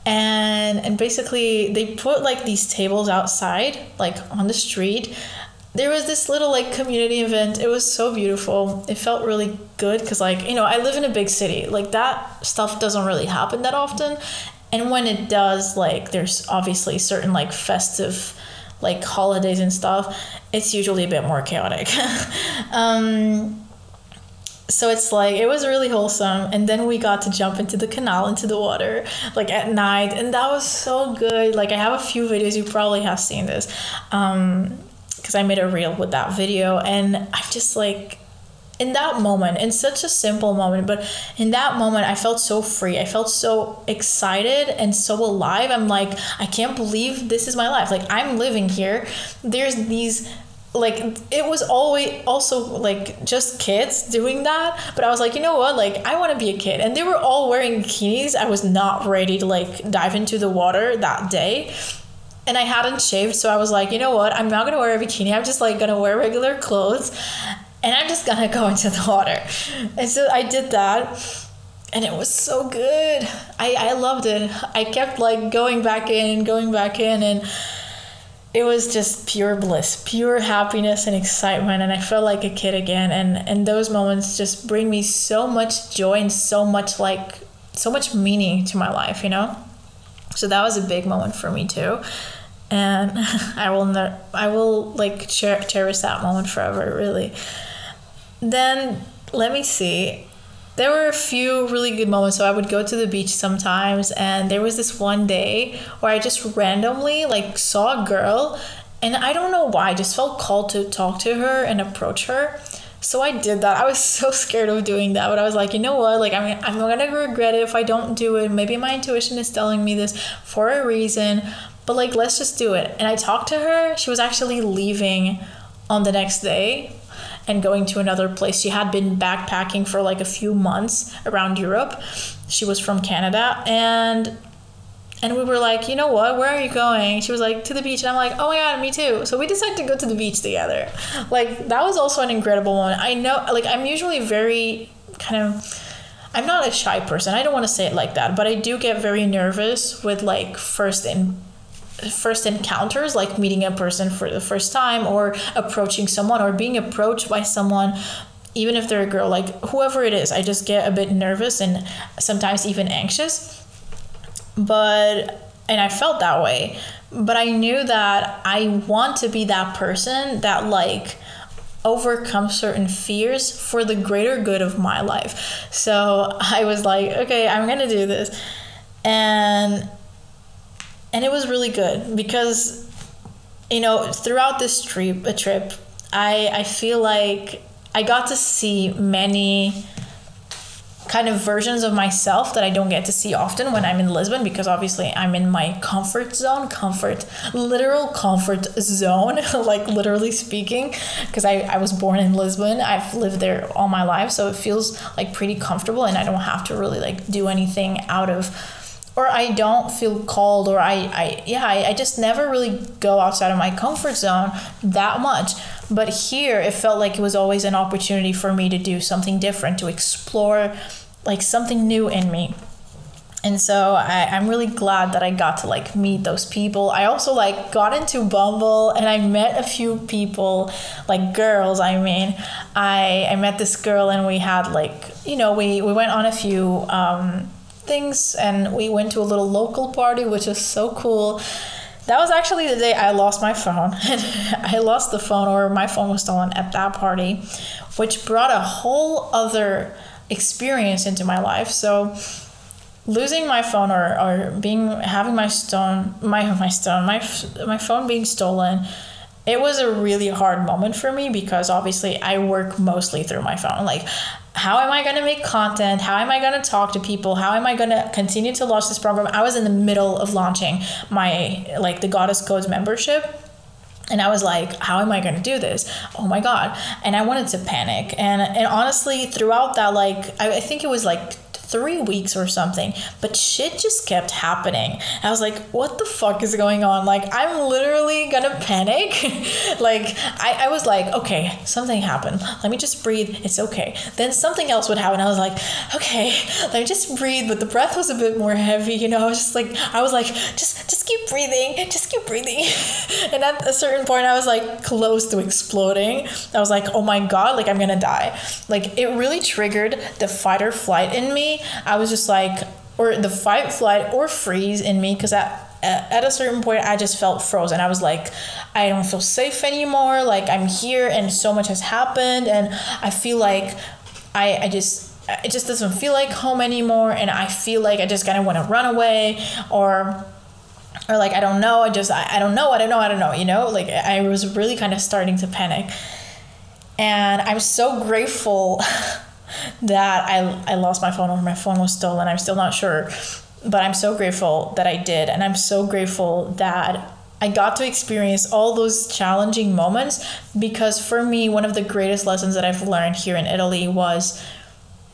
And and basically they put like these tables outside, like on the street, there was this little like community event it was so beautiful it felt really good because like you know i live in a big city like that stuff doesn't really happen that often and when it does like there's obviously certain like festive like holidays and stuff it's usually a bit more chaotic. Um so it's like it was really wholesome. And then we got to jump into the canal into the water like at night. And that was so good. Like i have a few videos. You probably have seen this. Um because I made a reel with that video. And I'm just like in that moment in such a simple moment but in that moment I felt so free. I felt so excited and so alive. I'm like I can't believe this is my life. Like I'm living here. There's these like it was always also like just kids doing that but i was like you know what? Like i want to be a kid. And they were all wearing bikinis. I was not ready to like dive into the water that day. And I hadn't shaved, so I was like, you know what? I'm not gonna wear a bikini. I'm just like gonna wear regular clothes, and I'm just gonna go into the water. And so I did that, and it was so good. I I loved it. I kept like going back in, and going back in, and it was just pure bliss, pure happiness and excitement, and I felt like a kid again. And and those moments just bring me so much joy and so much like so much meaning to my life, you know. So that was a big moment for me too. And I will ne- I will like cher- cherish that moment forever, really. Then let me see. There were a few really good moments. So I would go to the beach sometimes, and there was this one day where I just randomly like saw a girl, and I don't know why, I just felt called to talk to her and approach her. So I did that. I was so scared of doing that, but I was like, you know what? Like, I mean, I'm gonna regret it if I don't do it. Maybe my intuition is telling me this for a reason, but like, let's just do it. And I talked to her. She was actually leaving on the next day and going to another place. She had been backpacking for like a few months around Europe. She was from Canada, and and we were like, you know what? Where are you going? She was like, to the beach. And I'm like, oh my God, me too. So we decided to go to the beach together. Like, that was also an incredible one. I know, like, I'm usually very kind of. I'm not a shy person. I don't want to say it like that, but I do get very nervous with like first in first encounters like meeting a person for the first time or approaching someone or being approached by someone even if they're a girl like whoever it is i just get a bit nervous and sometimes even anxious but and I felt that way. But I knew that I want to be that person that like overcome certain fears for the greater good of my life. So I was like, okay, I'm to do this. And and it was really good because you know, throughout this trip, a trip, I I feel like I got to see many kind of versions of myself that I don't get to see often when I'm in Lisbon because obviously I'm in my comfort zone, comfort, literal comfort zone, like literally speaking, because I, I was born in Lisbon. I've lived there all my life, so it feels like pretty comfortable and I don't have to really like do anything out of or I don't feel called or I, I yeah, I, I just never really go outside of my comfort zone that much. But here it felt like it was always an opportunity for me to do something different, to explore like something new in me. And so I, i'm really glad that i got to like meet those people. I also like got into bumble and i met a few people like girls i mean. I i met this girl and we had like you know we we went on a few um, things and we went to a little local party which was so cool that was actually the day I lost my phone. I lost the phone, or my phone was stolen at that party, which brought a whole other experience into my life. So losing my phone or, or being having my stone my my stone my my phone being stolen it was a really hard moment for me because obviously I work mostly through my phone like how am I going to make content? How am I going to talk to people? How am I going to continue to launch this program? I was in the middle of launching my like the Goddess Codes membership and I was like, how am I going to do this? Oh my God. And I wanted to panic. And, and honestly, throughout that, like, I, I think it was like three weeks or something, but shit just kept happening. I was like, what the fuck is going on? Like, I'm literally gonna panic. like, I, I was like, okay, something happened. Let me just breathe. It's okay. Then something else would happen. I was like, okay, let me just breathe. But the breath was a bit more heavy, you know. I was just like, I was like, just just keep breathing, just keep breathing. and at a certain point, I was like close to exploding. I was like, oh my god, like I'm gonna die. Like it really triggered the fight or flight in me. I was just like, or the fight, flight, or freeze in me because at at a certain point i just felt frozen. I was like i don't feel safe anymore. Like i'm here and so much has happened and i feel like i i just it just doesn't feel like home anymore and i feel like i just kind of want to run away or or like i don't know i just I, I don't know i don't know i don't know you know? Like i was really kind of starting to panic. And i'm so grateful that I, I lost my phone or my phone was stolen i'm still not sure but i'm so grateful that i did and i'm so grateful that I got to experience all those challenging moments because for me, one of the greatest lessons that I've learned here in Italy was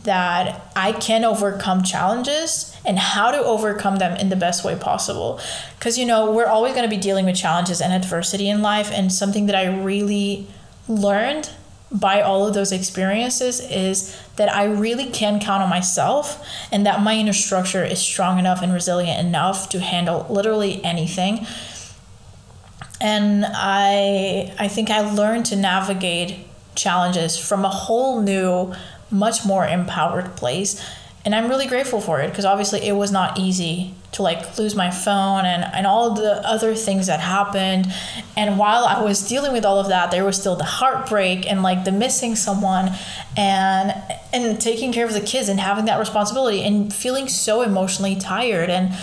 that I can overcome challenges and how to overcome them in the best way possible. Because, you know, we're always going to be dealing with challenges and adversity in life. And something that I really learned by all of those experiences is that I really can count on myself and that my inner structure is strong enough and resilient enough to handle literally anything. And I I think I learned to navigate challenges from a whole new much more empowered place and i'm really grateful for it because obviously it was not easy to like lose my phone and, and all the other things that happened and while i was dealing with all of that there was still the heartbreak and like the missing someone and and taking care of the kids and having that responsibility and feeling so emotionally tired and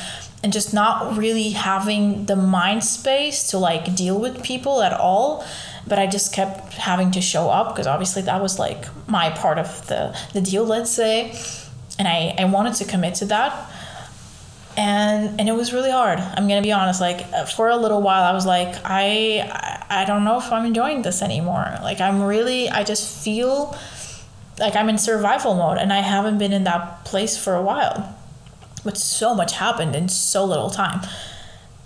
and just not really having the mind space to like deal with people at all but I just kept having to show up because obviously that was like my part of the, the deal, let's say. And I, I wanted to commit to that. And and it was really hard. I'm gonna be honest. Like uh, for a little while, I was like, I I don't know if I'm enjoying this anymore. Like I'm really, I just feel like I'm in survival mode, and I haven't been in that place for a while. But so much happened in so little time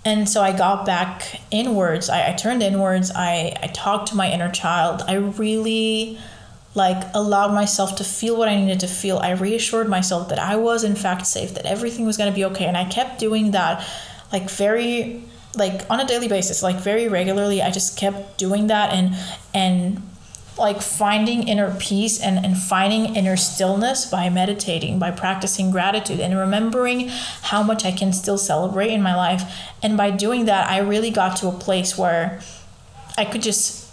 and so I got back inwards. I, I turned inwards. I, I talked to my inner child. I really like allowed myself to feel what I needed to feel. I reassured myself that I was in fact safe, that everything was going to be okay. And I kept doing that like very like on a daily basis, like very regularly. I just kept doing that and and like finding inner peace and, and finding inner stillness by meditating, by practicing gratitude and remembering how much I can still celebrate in my life. And by doing that, I really got to a place where I could just,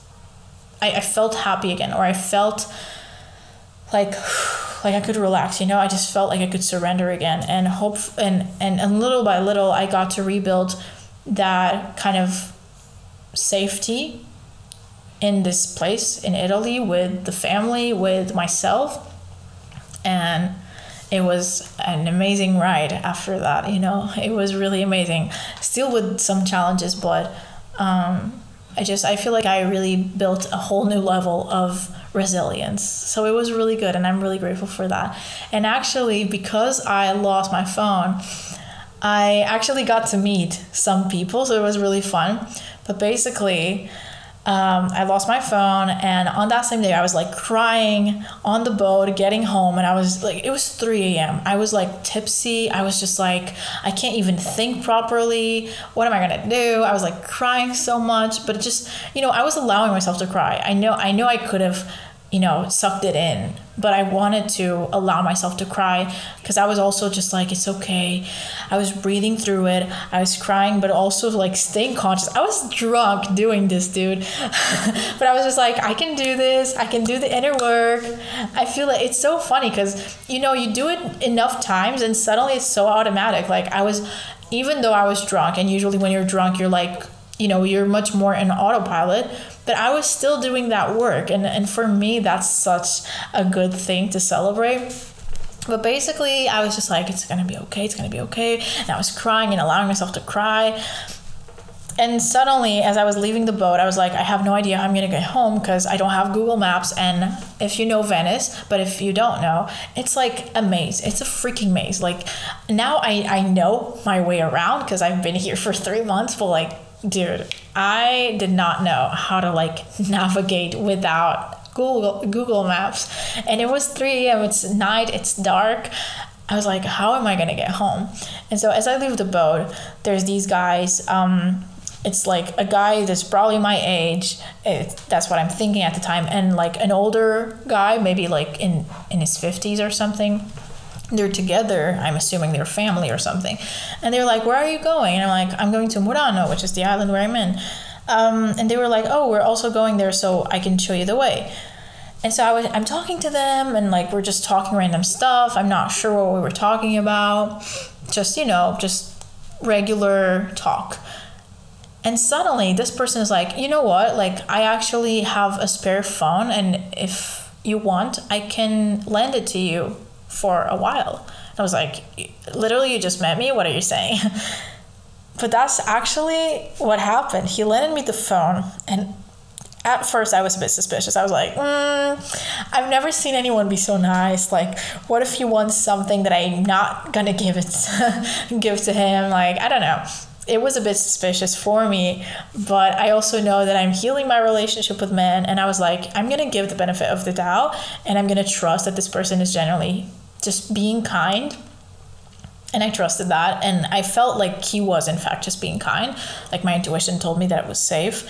I, I felt happy again, or I felt like, like I could relax, you know, I just felt like I could surrender again and hope, and, and, and little by little, I got to rebuild that kind of safety in this place in Italy with the family, with myself. And it was an amazing ride after that, you know, it was really amazing. Still with some challenges, but um, I just, I feel like I really built a whole new level of resilience. So it was really good, and I'm really grateful for that. And actually, because I lost my phone, I actually got to meet some people, so it was really fun. But basically, um, I lost my phone, and on that same day, I was like crying on the boat, getting home, and I was like, it was 3 a.m. I was like tipsy. I was just like, I can't even think properly. What am I gonna do? I was like crying so much, but just, you know, I was allowing myself to cry. I know, I know I could have you know, sucked it in. But I wanted to allow myself to cry because I was also just like, it's okay. I was breathing through it. I was crying, but also like staying conscious. I was drunk doing this, dude. but I was just like, I can do this. I can do the inner work. I feel like it's so funny because, you know, you do it enough times and suddenly it's so automatic. Like I was, even though I was drunk, and usually when you're drunk, you're like, you know, you're much more in autopilot but I was still doing that work. And, and for me, that's such a good thing to celebrate. But basically, I was just like, it's gonna be okay, it's gonna be okay. And I was crying and allowing myself to cry. and suddenly, as I was leaving the boat, I was like, I have no idea how I'm gonna get home because I don't have Google Maps. And if you know Venice, but if you don't know, it's like a maze. It's a freaking maze. Like now I, I know my way around because I've been here for three months, but like, dude, I did not know how to like navigate without Google Google Maps. And it was 3 a.m. It's night, it's dark. I was like, how am I gonna get home? And so as I leave the boat, there's these guys. Um, it's like a guy that's probably my age. It, that's what I'm thinking at the time, and like an older guy, maybe like in in his fifties or something. They're together. I'm assuming they're family or something, and they're like, "Where are you going?" And I'm like, "I'm going to Murano, which is the island where I'm in." Um, and they were like, "Oh, we're also going there, so I can show you the way." And so I was, I'm talking to them, and like we're just talking random stuff. I'm not sure what we were talking about. Just you know, just regular talk. And suddenly, this person is like, you know what? Like, I actually have a spare phone, and if you want, I can lend it to you for a while. And I was like, literally, you just met me? What are you saying? but that's actually what happened. He lended me the phone, and at first I was a bit suspicious. I was like, mm, I've never seen anyone be so nice. Like, what if he wants something that I'm not gonna give it give to him? Like, I don't know it was a bit suspicious for me, but I also know that I'm healing my relationship with men. And I was like, I'm to give the benefit of the doubt and I'm to trust that this person is generally just being kind. And I trusted that. And I felt like he was, in fact, just being kind. Like my intuition told me that it was safe.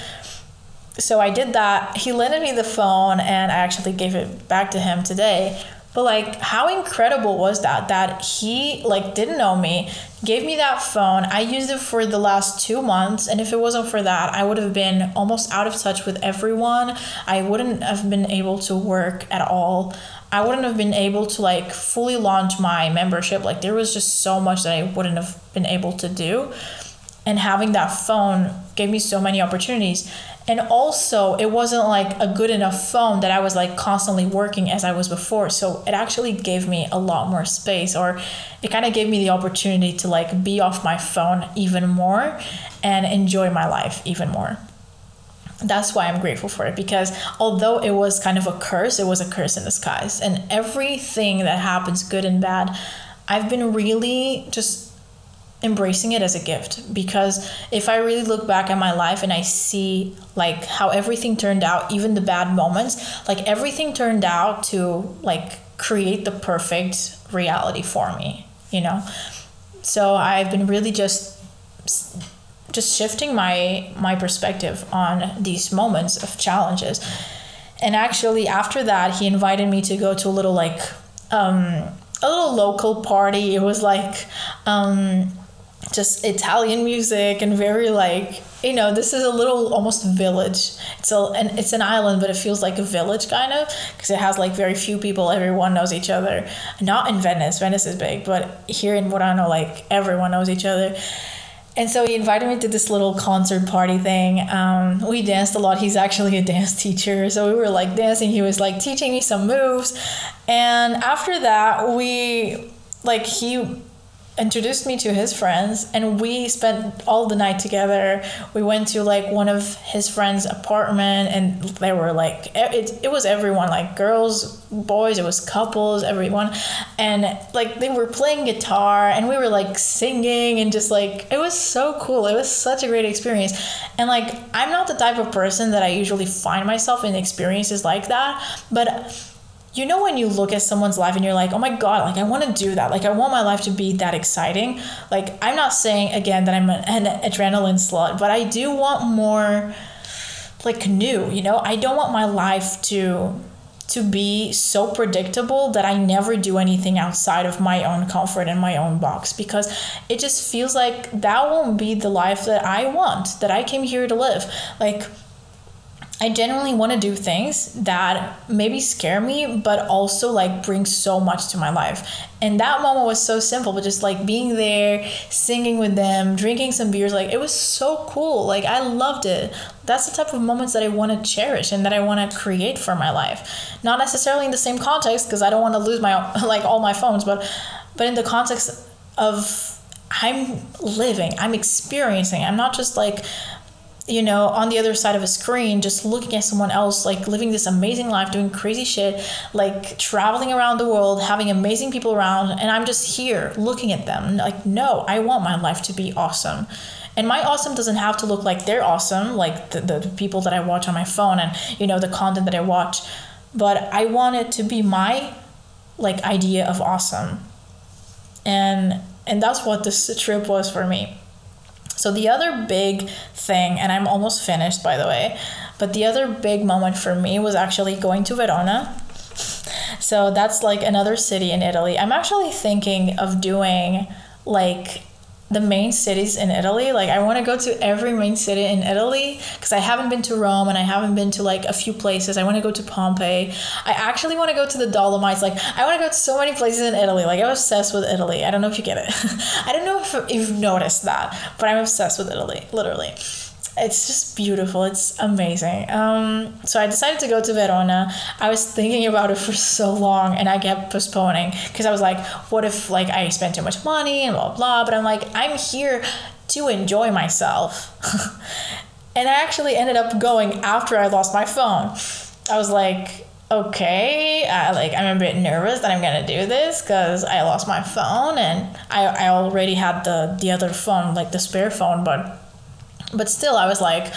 So I did that. He lended me the phone and I actually gave it back to him today. But like how incredible was that that he like didn't know me, gave me that phone. I used it for the last 2 months and if it wasn't for that, I would have been almost out of touch with everyone. I wouldn't have been able to work at all. I wouldn't have been able to like fully launch my membership. Like there was just so much that I wouldn't have been able to do. And having that phone gave me so many opportunities and also it wasn't like a good enough phone that i was like constantly working as i was before so it actually gave me a lot more space or it kind of gave me the opportunity to like be off my phone even more and enjoy my life even more that's why i'm grateful for it because although it was kind of a curse it was a curse in disguise and everything that happens good and bad i've been really just embracing it as a gift because if I really look back at my life and I see like how everything turned out, even the bad moments, like everything turned out to like create the perfect reality for me, you know? So I've been really just just shifting my my perspective on these moments of challenges. And actually after that, he invited me to go to a little like um a little local party. It was like um just Italian music and very like you know this is a little almost village. It's a it's an island, but it feels like a village kind of because it has like very few people. Everyone knows each other. Not in Venice. Venice is big, but here in Murano, like everyone knows each other. And so he invited me to this little concert party thing. Um, we danced a lot. He's actually a dance teacher. So we were like dancing. He was like teaching me some moves. And after that, we, like, he introduced me to his friends and we spent all the night together. We went to like one of his friends apartment and they were like it, it was everyone like girls boys it was couples everyone. And like they were playing guitar and we were like singing and just like it was so cool. It was such a great experience. And like i'm not the type of person that i usually find myself in experiences like that but you know when you look at someone's life and you're like, oh my God, like I want to do that. Like I want my life to be that exciting. Like I'm not saying again that I'm an, an adrenaline slut, but I do want more like new, you know? I don't want my life to to be so predictable that I never do anything outside of my own comfort and my own box because it just feels like that won't be the life that I want, that I came here to live. Like I genuinely want to do things that maybe scare me, but also like bring so much to my life. And that moment was so simple, but just like being there, singing with them, drinking some beers, like it was so cool. Like I loved it. That's the type of moments that I want to cherish and that I want to create for my life. Not necessarily in the same context because I don't want to lose my like all my phones, but but in the context of I'm living, I'm experiencing. I'm not just like you know, on the other side of a screen, just looking at someone else, like living this amazing life, doing crazy shit, like traveling around the world, having amazing people around, and I'm just here looking at them. Like, no, I want my life to be awesome. And my awesome doesn't have to look like they're awesome, like the, the people that I watch on my phone and, you know, the content that I watch. But I want it to be my, like, idea of awesome. And and that's what this trip was for me. So the other big thing, and I'm almost finished by the way, but the other big moment for me was actually going to Verona. So that's like another city in Italy. I'm actually thinking of doing like the main cities in Italy. Like I want to go to every main city in Italy because I haven't been to Rome and I haven't been to like a few places. I want to go to Pompeii. I actually want to go to the Dolomites. Like I want to go to so many places in Italy. Like I'm obsessed with Italy. I don't know if you get it. I don't know if you've noticed that, but I'm obsessed with Italy, literally it's just beautiful. It's amazing. Um, so I decided to go to Verona. I was thinking about it for so long, and I kept postponing because I was like, "What if like I spend too much money and blah blah?" But I'm like, I'm here to enjoy myself, and I actually ended up going after I lost my phone. I was like, okay, I, like I'm a bit nervous that I'm gonna do this because I lost my phone, and I I already had the the other phone, like the spare phone, but but still i was like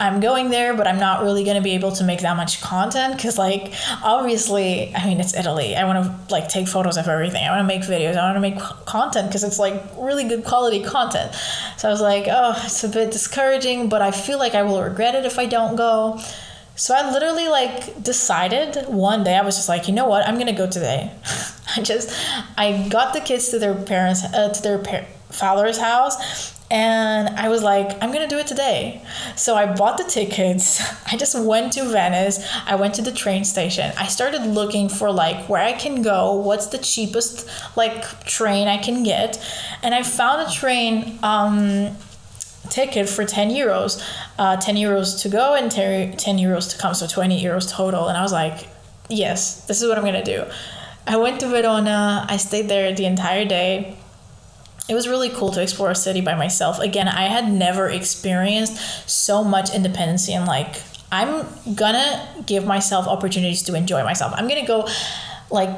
i'm going there but i'm not really going to be able to make that much content because like obviously i mean it's italy. I want to like take photos of everything. I want to make videos. I want to make content because it's like really good quality content. So i was like oh it's a bit discouraging but i feel like i will regret it if i don't go. So I literally like decided one day I was just like, you know what, I'm gonna go today. I just I got the kids to their parents uh, to their father's house and I was like, I'm gonna do it today. So I bought the tickets. I just went to Venice. I went to the train station. I started looking for like where I can go, what's the cheapest like train I can get, and I found a train um, ticket for 10 euros, uh, 10 euros to go and 10 euros to come, so 20 euros total. And I was like, yes, this is what I'm gonna do. I went to Verona. I stayed there the entire day it was really cool to explore a city by myself. Again, I had never experienced so much independence and like I'm gonna give myself opportunities to enjoy myself. I'm gonna go like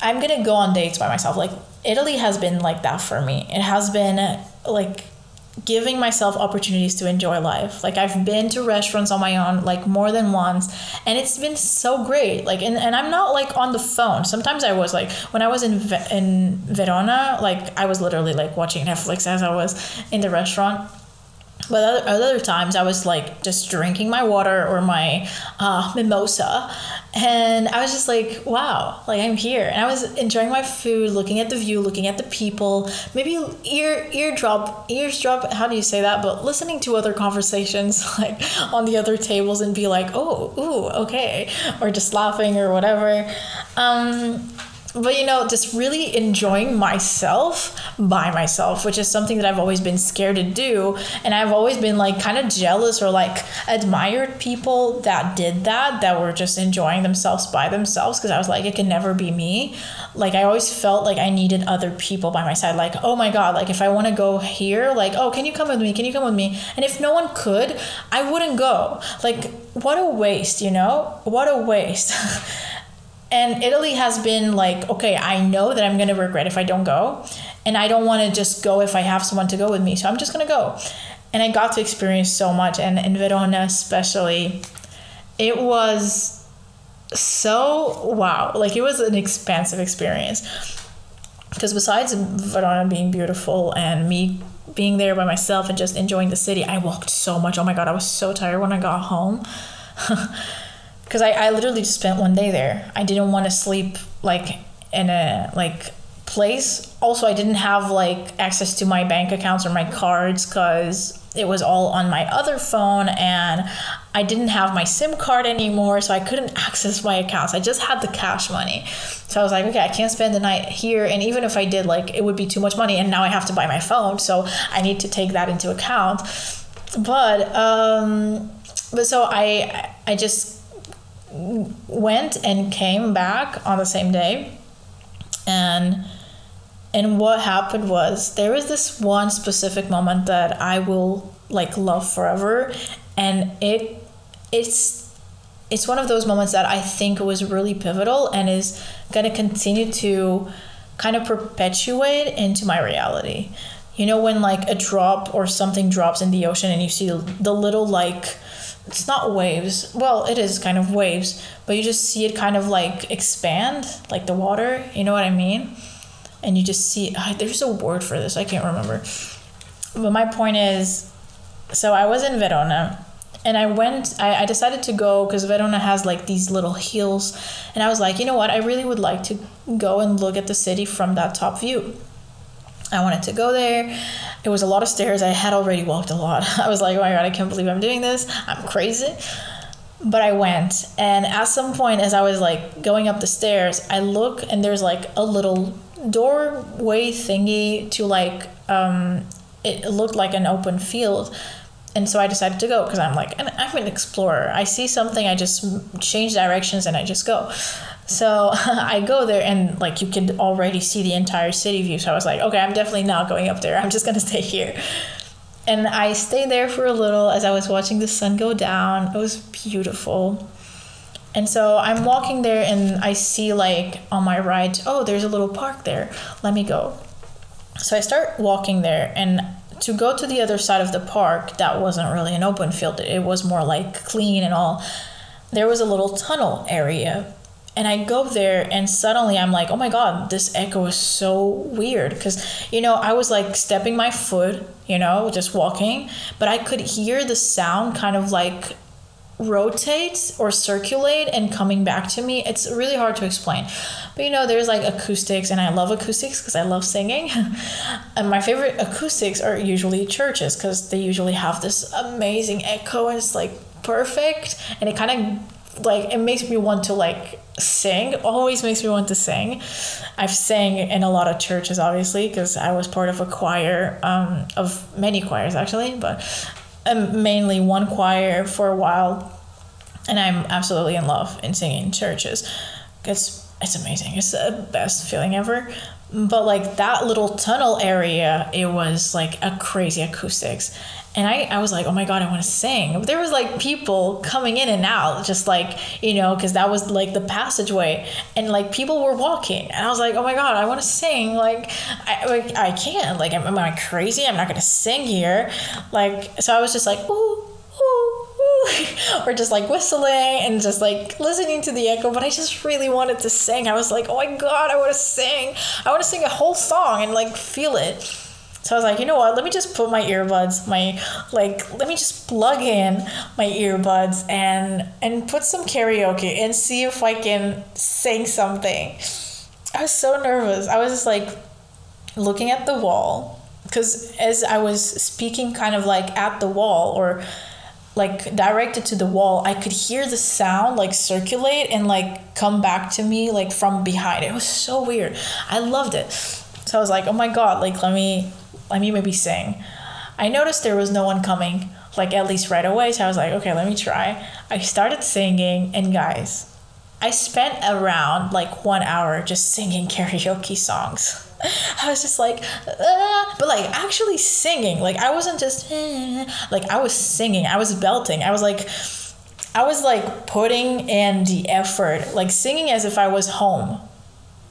I'm gonna go on dates by myself. Like Italy has been like that for me. It has been like giving myself opportunities to enjoy life. Like I've been to restaurants on my own like more than once and it's been so great. Like and, and I'm not like on the phone. Sometimes I was like when I was in in Verona, like I was literally like watching Netflix as I was in the restaurant but other, other times I was like just drinking my water or my uh, mimosa, and I was just like, wow, like I'm here, and I was enjoying my food, looking at the view, looking at the people, maybe ear drop eardrop eavesdrop. How do you say that? But listening to other conversations like on the other tables and be like, oh, ooh, okay, or just laughing or whatever. Um, but you know just really enjoying myself by myself which is something that i've always been scared to do. And i've always been like kind of jealous or like admired people that did that that were just enjoying themselves by themselves because i was like it can never be me. Like i always felt like i needed other people by my side like oh my god like if i want to go here like oh can you come with me? Can you come with me? And if no one could i wouldn't go. Like what a waste you know? What a waste and Italy has been like, okay, I know that I'm going to regret if I don't go. And I don't want to just go if I have someone to go with me. So I'm just going to go. And I got to experience so much. And in Verona, especially, it was so wow. Like it was an expansive experience. Because besides Verona being beautiful and me being there by myself and just enjoying the city, I walked so much. Oh my God, I was so tired when I got home. because I, I literally just spent one day there. I didn't want to sleep like in a like place. Also, I didn't have like access to my bank accounts or my cards because it was all on my other phone and I didn't have my SIM card anymore, so I couldn't access my accounts. I just had the cash money. So I was like, okay, I can't spend the night here. And even if I did, like, it would be too much money. And now I have to buy my phone. So I need to take that into account. But, um, but so I, I just went and came back on the same day and and what happened was there was this one specific moment that I will like love forever and it it's it's one of those moments that I think was really pivotal and is going to continue to kind of perpetuate into my reality. You know, when like a drop or something drops in the ocean and you see the little like, it's not waves. Well, it is kind of waves, but you just see it kind of like expand, like the water. You know what I mean? And you just see, oh, there's a word for this, I can't remember. But my point is so I was in Verona and I went, I, I decided to go because Verona has like these little hills. And I was like, you know what? I really would like to go and look at the city from that top view. I wanted to go there. It was a lot of stairs. I had already walked a lot. I was like, oh my God, I can't believe I'm doing this. I'm crazy. But I went. And at some point, as I was like going up the stairs, I look and there's like a little doorway thingy to like, um, it looked like an open field and so I decided to go because I'm like, I'm an explorer. I see something, I just change directions and I just go. So I go there and like you could already see the entire city view. So I was like, okay, I'm definitely not going up there. I'm just gonna stay here. And I stayed there for a little as I was watching the sun go down. It was beautiful. And so I'm walking there and I see like on my right, oh, there's a little park there. Let me go. So I start walking there and to go to the other side of the park, that wasn't really an open field. It was more like clean and all. There was a little tunnel area. And I go there, and suddenly I'm like, oh my God, this echo is so weird. Because, you know, I was like stepping my foot, you know, just walking, but I could hear the sound kind of like rotate or circulate and coming back to me. It's really hard to explain. But you know, there's like acoustics, and I love acoustics because I love singing. and my favorite acoustics are usually churches because they usually have this amazing echo and it's like perfect. And it kind of like, it makes me want to like sing, always makes me want to sing. I've sang in a lot of churches, obviously, because I was part of a choir, um, of many choirs actually, but um, mainly one choir for a while. And I'm absolutely in love in singing in churches. It's it's amazing. It's the best feeling ever. But like that little tunnel area, it was like a crazy acoustics. And I, I was like, oh my God, I want to sing. There was like people coming in and out, just like, you know, because that was like the passageway. And like people were walking. And I was like, oh my God, I want to sing. Like, I, like, I can't. Like, am, am I crazy? I'm not to sing here. Like, so I was just like, ooh, ooh, or just like whistling and just like listening to the echo. But I just really wanted to sing. I was like, oh my God, I want to sing. I want to sing a whole song and like feel it. So I was like, you know what? Let me just put my earbuds, my like, let me just plug in my earbuds and and put some karaoke and see if I can sing something. I was so nervous. I was just like looking at the wall because as I was speaking, kind of like at the wall or like directed to the wall i could hear the sound like circulate and like come back to me like from behind. It was so weird. I loved it. So i was like oh my god like let me let me maybe sing. I noticed there was no one coming like at least right away. So i was like okay let me try. I started singing and guys i spent around like one hour just singing karaoke songs I was just like, uh, but like actually singing. Like I wasn't just like I was singing. I was belting. I was like, I was like putting in the effort, like singing as if I was home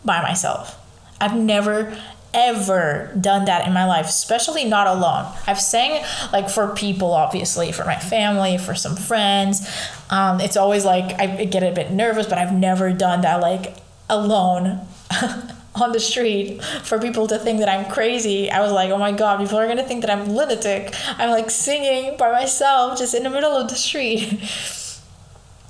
by myself. I've never ever done that in my life, especially not alone. I've sang like for people, obviously, for my family, for some friends. Um, it's always like I get a bit nervous, but I've never done that like alone. on the street for people to think that I'm crazy. I was like, oh my god, people are gonna think that I'm lunatic. I'm like singing by myself just in the middle of the street.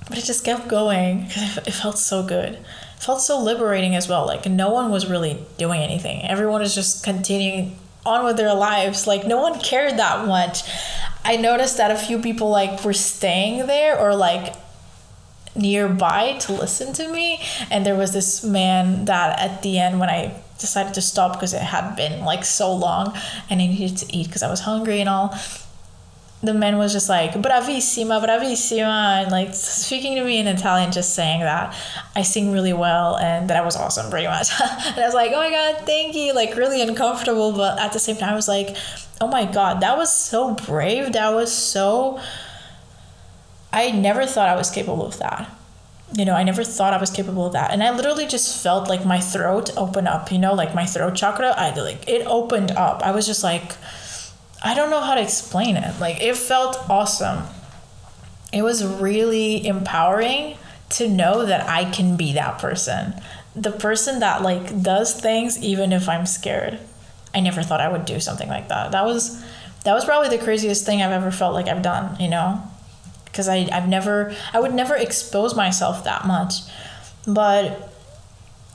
but it just kept going because it felt so good. It felt so liberating as well. Like no one was really doing anything. Everyone was just continuing on with their lives. Like no one cared that much. I noticed that a few people like were staying there or like nearby to listen to me. And there was this man that at the end, when I decided to stop because it had been like so long and I needed to eat because I was hungry and all, the man was just like bravissima bravissima and like speaking to me in italian just saying that i sing really well and that i was awesome pretty much and i was like oh my god thank you like really uncomfortable but at the same time i was like oh my god that was so brave that was so i never thought i was capable of that you know i never thought i was capable of that and i literally just felt like my throat open up you know like my throat chakra i like it opened up i was just like I don't know how to explain it. Like it felt awesome. It was really empowering to know that I can be that person. The person that like does things even if I'm scared. I never thought I would do something like that. That was that was probably the craziest thing I've ever felt like I've done, you know? Cuz I I've never I would never expose myself that much. But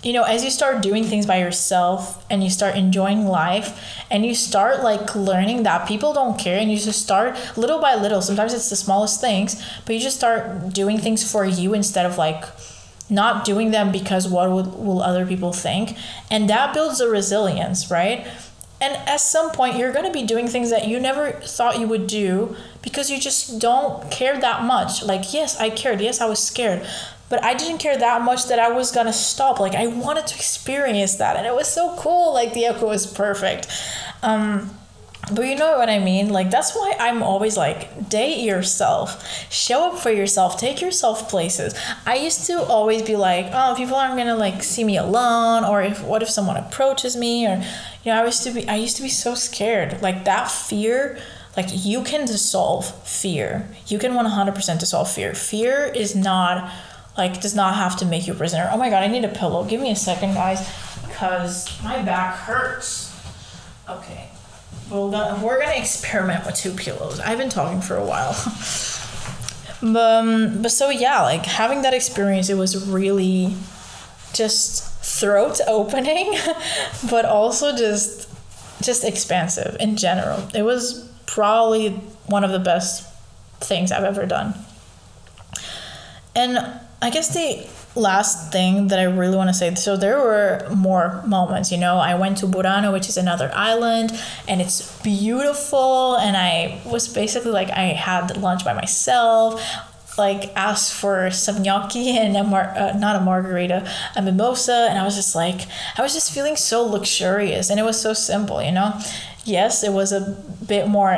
you know, as you start doing things by yourself and you start enjoying life and you start like learning that people don't care and you just start little by little, sometimes it's the smallest things, but you just start doing things for you instead of like not doing them because what would, will other people think. And that builds a resilience, right? And at some point, you're going to be doing things that you never thought you would do because you just don't care that much. Like, yes, I cared. Yes, I was scared but I didn't care that much that I was gonna stop. Like I wanted to experience that, and it was so cool. Like the echo was perfect. Um, but you know what I mean? Like that's why I'm always like date yourself. Show up for yourself. Take yourself places. I used to always be like, oh, people aren't going to like see me alone or if what if someone approaches me or you know, I used to be I used to be so scared. Like that fear like you can dissolve fear. You can 100% dissolve fear. Fear is not like does not have to make you a prisoner. Oh my god, I need a pillow. Give me a second, guys, because my back hurts. Okay. Well, we're gonna experiment with two pillows. I've been talking for a while. um, but so yeah, like having that experience, it was really just throat opening, but also just just expansive in general. It was probably one of the best things I've ever done. And I guess the last thing that I really want to say so there were more moments, you know. I went to Burano, which is another island, and it's beautiful. And I was basically like, I had lunch by myself like asked for some gnocchi and a mar- uh, not a margarita, a mimosa, and I was just like, I was just feeling so luxurious, and it was so simple, you know. Yes, it was a bit more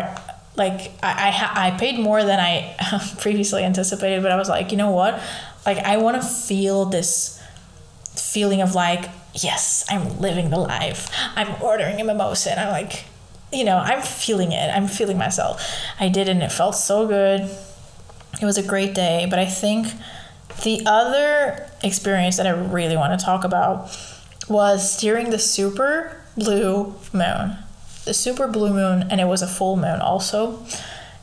like I I, ha- I paid more than I previously anticipated, but I was like, you know what, like I want to feel this feeling of like yes i'm living the life. I'm ordering a mimosa and i'm like you know i'm feeling it. I'm feeling myself. I did and it felt so good it was a great day but i think the other experience that i really want to talk about was during the super blue moon the super blue moon and it was a full moon also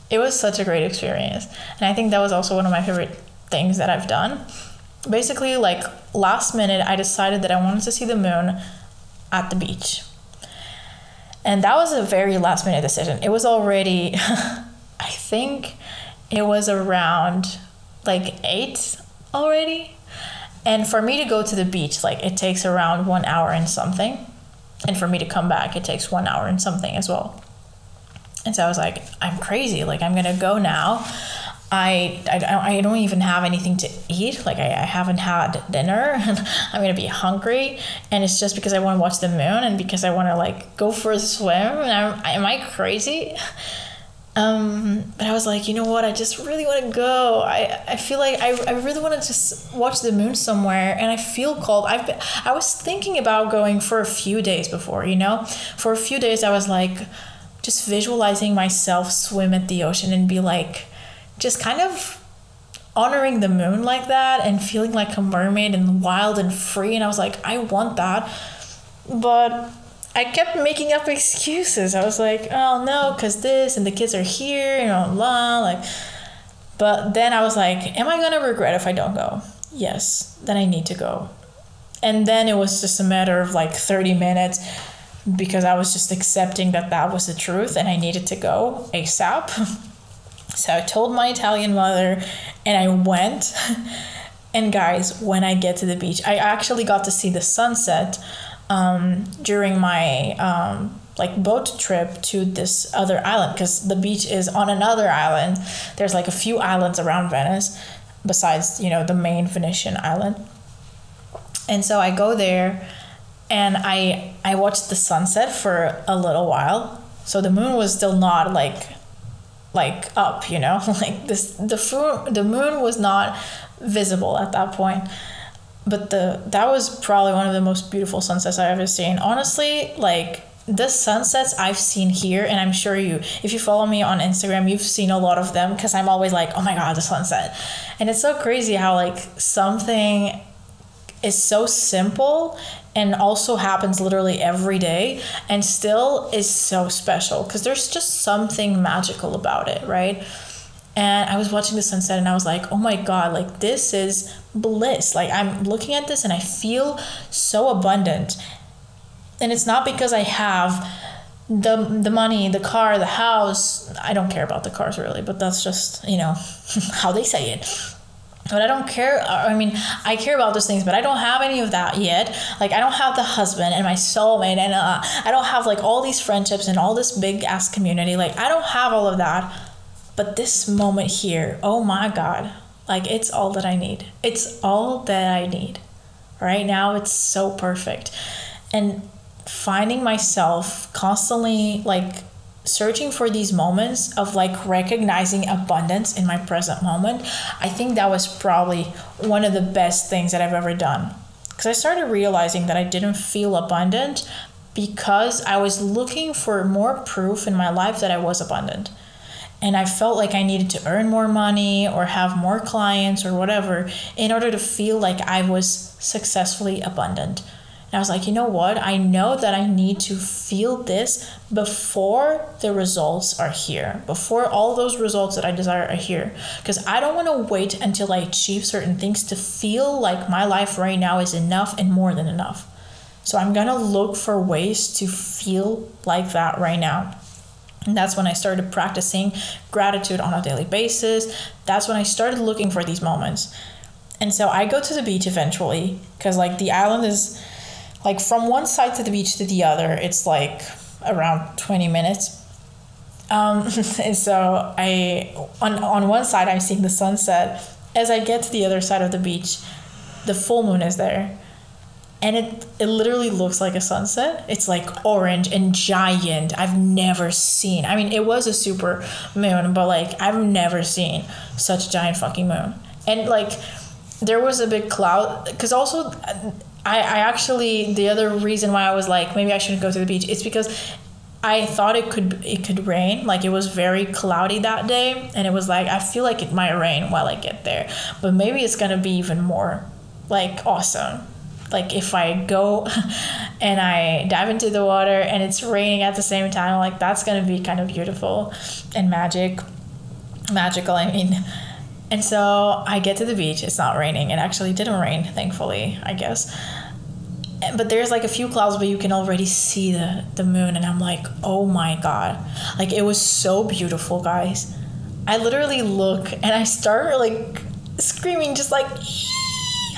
it was such a great experience and i think that was also one of my favorite things that I've done. Basically, like last minute, I decided that I wanted to see the moon at the beach. And that was a very last minute decision. It was already, I think it was around like eight already. And for me to go to the beach, like it takes around one hour and something. And for me to come back, it takes one hour and something as well. And so I was like, I'm crazy. Like, I'm going to go now. I, I, I don't even have anything to eat. Like, I, I haven't had dinner I'm going to be hungry. And it's just because I want to watch the moon and because I want to, like, go for a swim. And I'm, am I crazy? Um, but I was like, you know what? I just really want to go. I, I feel like I, I really want to just watch the moon somewhere, and I feel cold. I've been, I was thinking about going for a few days before, you know. For a few days, I was like, just visualizing myself swim at the ocean and be like, just kind of honoring the moon like that and feeling like a mermaid and wild and free. And I was like, I want that. But I kept making up excuses. I was like, oh no, because this and the kids are here, and know, blah, like. But then I was like, am I to regret if I don't go? Yes, then I need to go. And then it was just a matter of like 30 minutes because I was just accepting that that was the truth and I needed to go ASAP. So I told my Italian mother and I went. and guys, when I get to the beach, I actually got to see the sunset um, during my um, like boat trip to this other island because the beach is on another island. There's like a few islands around Venice besides, you know, the main Venetian island. And so I go there and I I watched the sunset for a little while. So the moon was still not like like up, you know? like this the the moon was not visible at that point. But the that was probably one of the most beautiful sunsets I've ever seen. Honestly, like the sunsets I've seen here, and I'm sure you, if you follow me on Instagram, you've seen a lot of them because I'm always like, oh my god, the sunset. And it's so crazy how, like, something is so simple and also happens literally every day and still is so special because there's just something magical about it, right? And I was watching the sunset and I was like, oh my God, like this is bliss. Like I'm looking at this and I feel so abundant. And it's not because I have the the money, the car, the house. I don't care about the cars really, but that's just, you know, how they say it but I don't care. I mean, I care about those things, but I don't have any of that yet. Like, I don't have the husband and my soulmate, and uh, I don't have like all these friendships and all this big ass community. Like, I don't have all of that. But this moment here, oh my God, like, it's all that I need. It's all that I need. Right now, it's so perfect. And finding myself constantly like searching for these moments of like recognizing abundance in my present moment, I think that was probably one of the best things that I've ever done. Because I started realizing that I didn't feel abundant because I was looking for more proof in my life that I was abundant. And I felt like I needed to earn more money or have more clients or whatever in order to feel like I was successfully abundant and I was like, you know what? I know that I need to feel this before the results are here, before all those results that I desire are here. Because I don't want to wait until I achieve certain things to feel like my life right now is enough and more than enough. So I'm going to look for ways to feel like that right now. And that's when I started practicing gratitude on a daily basis. That's when I started looking for these moments. And so I go to the beach eventually because, like, the island is like from one side to the beach to the other it's like around 20 minutes um, and so i on, on one side i'm seeing the sunset as i get to the other side of the beach the full moon is there and it, it literally looks like a sunset. It's like orange and giant. I've never seen i mean it was a super moon but like i've never seen such a giant fucking moon. And like there was a big cloud because also I, I actually the other reason why I was like maybe I shouldn't go to the beach it's because I thought it could it could rain. Like it was very cloudy that day and it was like I feel like it might rain while I get there. But maybe it's gonna be even more like awesome like if I go and I dive into the water and it's raining at the same time like that's gonna be kind of beautiful and magic magical I mean and so I get to the beach. It's not raining. It actually didn't rain, thankfully, I guess. But there's like a few clouds, but you can already see the, the moon. And I'm like, oh my God. Like, it was so beautiful, guys. I literally look and I start like screaming, just like,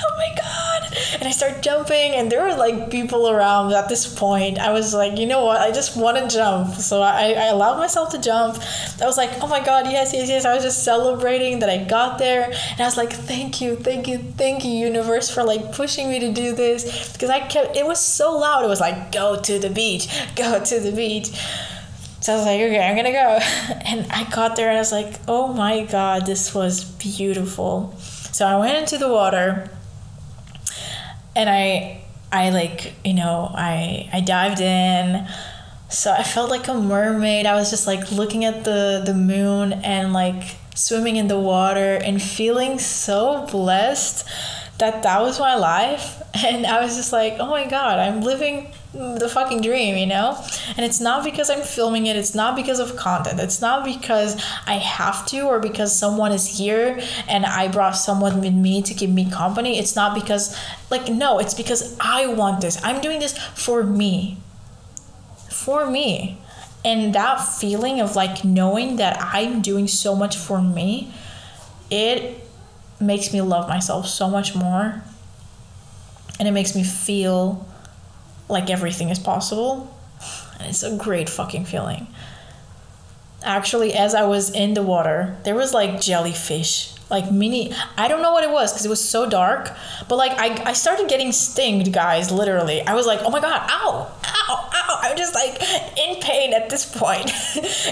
oh my god. And i start jumping and there were like people around at this point. I was like you know what? I just want to jump. So I, I allowed myself to jump. I was like oh my god yes yes yes. I was just celebrating that i got there. And i was like thank you thank you thank you universe for like pushing me to do this. Because i kept it was so loud. It was like go to the beach go to the beach. So I was like, okay, I'm gonna go. And I got there and I was like, oh my god, this was beautiful. So I went into the water and I I like you know I I dived in. So I felt like a mermaid. I was just like looking at the the moon and like swimming in the water and feeling so blessed that that was my life and I was just like oh my god I'm living the fucking dream, you know? And it's not because I'm filming it, it's not because of content, it's not because I have to or because someone is here and I brought someone with me to keep me company. It's not because, like, no, it's because I want this. I'm doing this for me. For me. And that feeling of like knowing that I'm doing so much for me, it makes me love myself so much more. And it makes me feel like everything is possible. and it's a great fucking feeling. Actually, as I was in the water, there was like jellyfish like mini i don't know what it was because it was so dark but like I, I started getting stinged guys literally i was like oh my god ow ow ow i'm just like in pain at this point.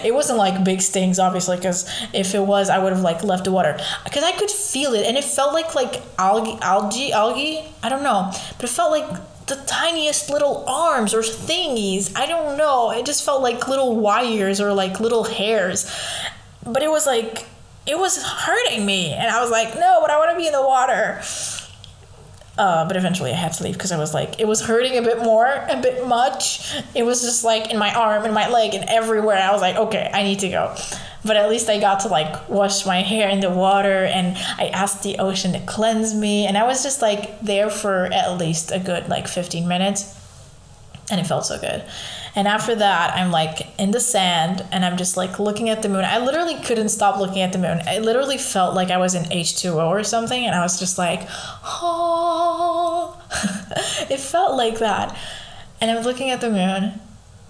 It wasn't like big stings obviously because if it was i would have like left the water. Because i could feel it and it felt like like algae algae algae? I don't know. But it felt like the tiniest little arms or thingies. I don't know. It just felt like little wires or like little hairs. But it was like it was hurting me. And I was like, no, but I want to be in the water. Uh, but eventually I had to leave because I was like, it was hurting a bit more, a bit much. It was just like in my arm and my leg and everywhere. I was like, okay, I need to go. But at least I got to like wash my hair in the water and I asked the ocean to cleanse me. And I was just like there for at least a good like 15 minutes. And it felt so good. And after that, I'm like in the sand and I'm just like looking at the moon. I literally couldn't stop looking at the moon. I literally felt like I was in H2O or something. And I was just like, oh, it felt like that. And I'm looking at the moon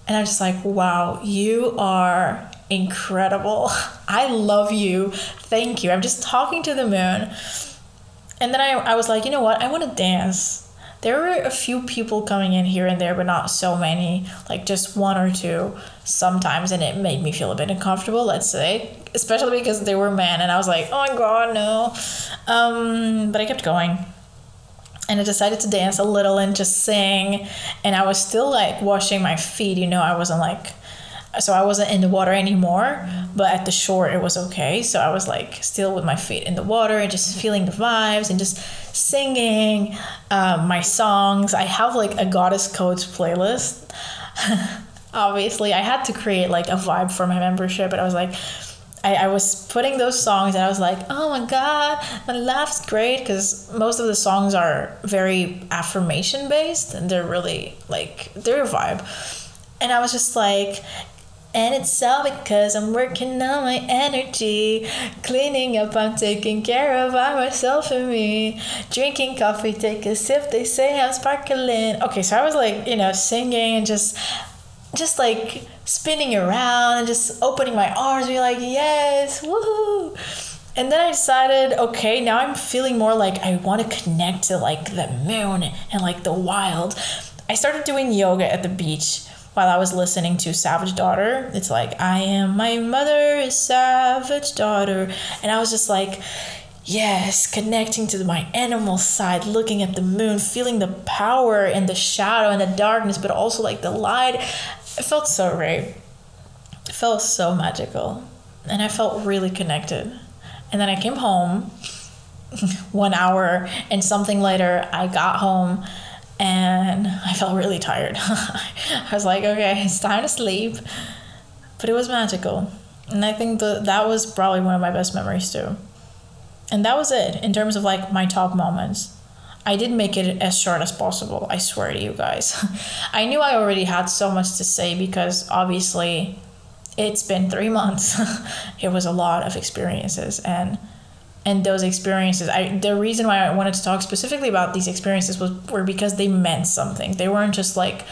and I'm just like, wow, you are incredible. I love you. Thank you. I'm just talking to the moon. And then I, I was like, you know what? I want to dance there were a few people coming in here and there, but not so many, like just one or two sometimes, and it made me feel a bit uncomfortable, let's say, especially because they were men, and I was like, oh my god, no. Um, but I kept going. And I decided to dance a little and just sing, and I was still like washing my feet, you know, I wasn't like so I wasn't in the water anymore, but at the shore it was okay. So I was like still with my feet in the water and just feeling the vibes and just singing um, my songs. I have like a Goddess Codes playlist. Obviously, I had to create like a vibe for my membership, but I was like, I, I was putting those songs and I was like, oh my god, my life's great because most of the songs are very affirmation based and they're really like, they're a vibe. And I was just like, and it's all because I'm working on my energy. Cleaning up, I'm taking care of myself and me. Drinking coffee, take a sip, they say I'm sparkling. Okay, so I was like, you know, singing and just just like spinning around and just opening my arms, be like, yes, woohoo. And then I decided, okay, now I'm feeling more like I want to connect to like the moon and like the wild. I started doing yoga at the beach while I was listening to Savage Daughter. It's like, I am my mother's savage daughter. And I was just like, yes, connecting to my animal side, looking at the moon, feeling the power and the shadow and the darkness, but also like the light. It felt so great. It felt so magical. And I felt really connected. And then I came home one hour and something later, I got home and felt really tired. I was like, okay, it's time to sleep. But it was magical. And I think that that was probably one of my best memories too. And that was it in terms of like my top moments. I did make it as short as possible, I swear to you guys. I knew I already had so much to say because obviously it's been three months. it was a lot of experiences and and those experiences. I the reason why i wanted to talk specifically about these experiences was were because they meant something. They weren't just like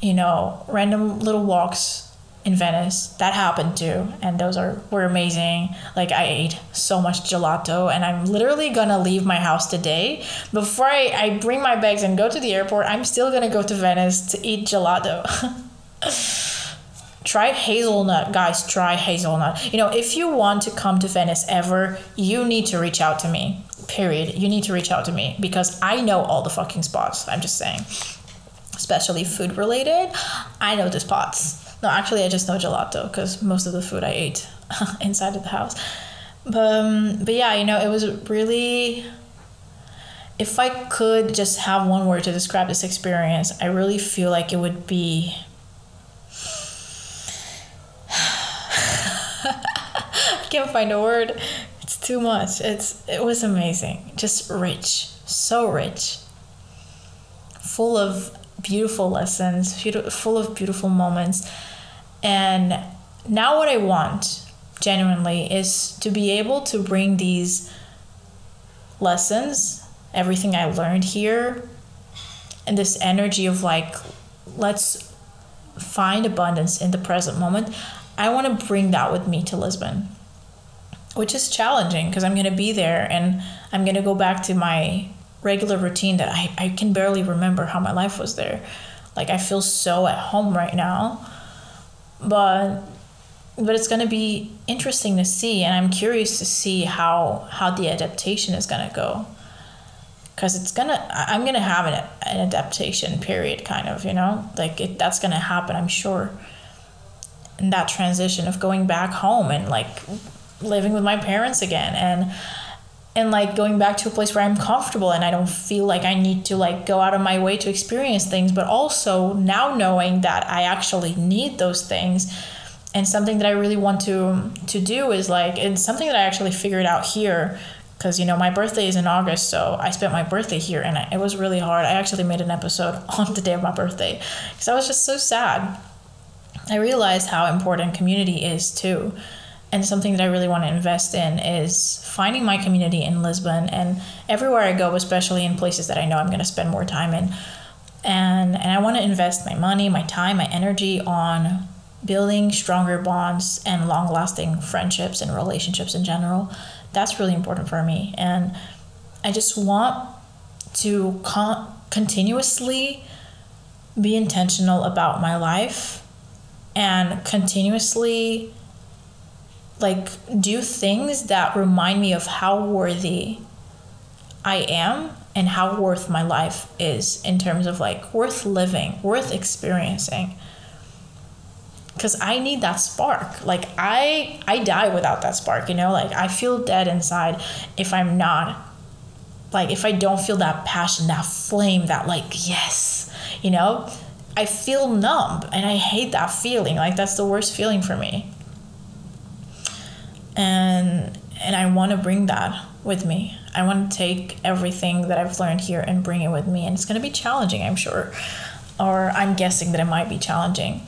you know random little walks in venice. That happened too and those are were amazing. Like i ate so much gelato and i'm literally gonna leave my house today. Before i, I bring my bags and go to the airport i'm still gonna go to venice to eat gelato try hazelnut guys try hazelnut. You know if you want to come to venice ever you need to reach out to me period. You need to reach out to me because i know all the fucking spots i'm just saying. Especially food related i know the spots. No actually i just know gelato because most of the food i ate inside of the house. But, um, but yeah you know it was really if i could just have one word to describe this experience i really feel like it would be can't find a word. It's too much. It's it was amazing. Just rich, so rich. Full of beautiful lessons, full of beautiful moments. And now what I want genuinely is to be able to bring these lessons, everything I learned here, and this energy of like let's find abundance in the present moment, I want to bring that with me to Lisbon, which is challenging because I'm going to be there and I'm going to go back to my regular routine that I, I can barely remember how my life was there. Like I feel so at home right now. But but it's going to be interesting to see and I'm curious to see how how the adaptation is going to go. Cuz it's going to I'm going to have an, an adaptation period kind of, you know? Like it, that's going to happen, I'm sure. And that transition of going back home and like living with my parents again and and like going back to a place where I'm comfortable and I don't feel like I need to like go out of my way to experience things, but also now knowing that I actually need those things. And something that I really want to to do is like and something that I actually figured out here because you know my birthday is in August, so I spent my birthday here and it was really hard. I actually made an episode on the day of my birthday because I was just so sad. I realized how important community is too and something that I really want to invest in is finding my community in Lisbon and everywhere I go, especially in places that I know I'm going to spend more time in. And, and I want to invest my money, my time, my energy on building stronger bonds and long lasting friendships and relationships in general. That's really important for me. And I just want to con- continuously be intentional about my life and continuously like do things that remind me of how worthy I am and how worth my life is in terms of like worth living, worth experiencing. Cuz I need that spark. Like I I die without that spark, you know? Like I feel dead inside if I'm not like if I don't feel that passion, that flame, that like yes, you know? I feel numb and I hate that feeling. Like that's the worst feeling for me and and I want to bring that with me. I want to take everything that I've learned here and bring it with me, and it's going to be challenging, I'm sure, or I'm guessing that it might be challenging,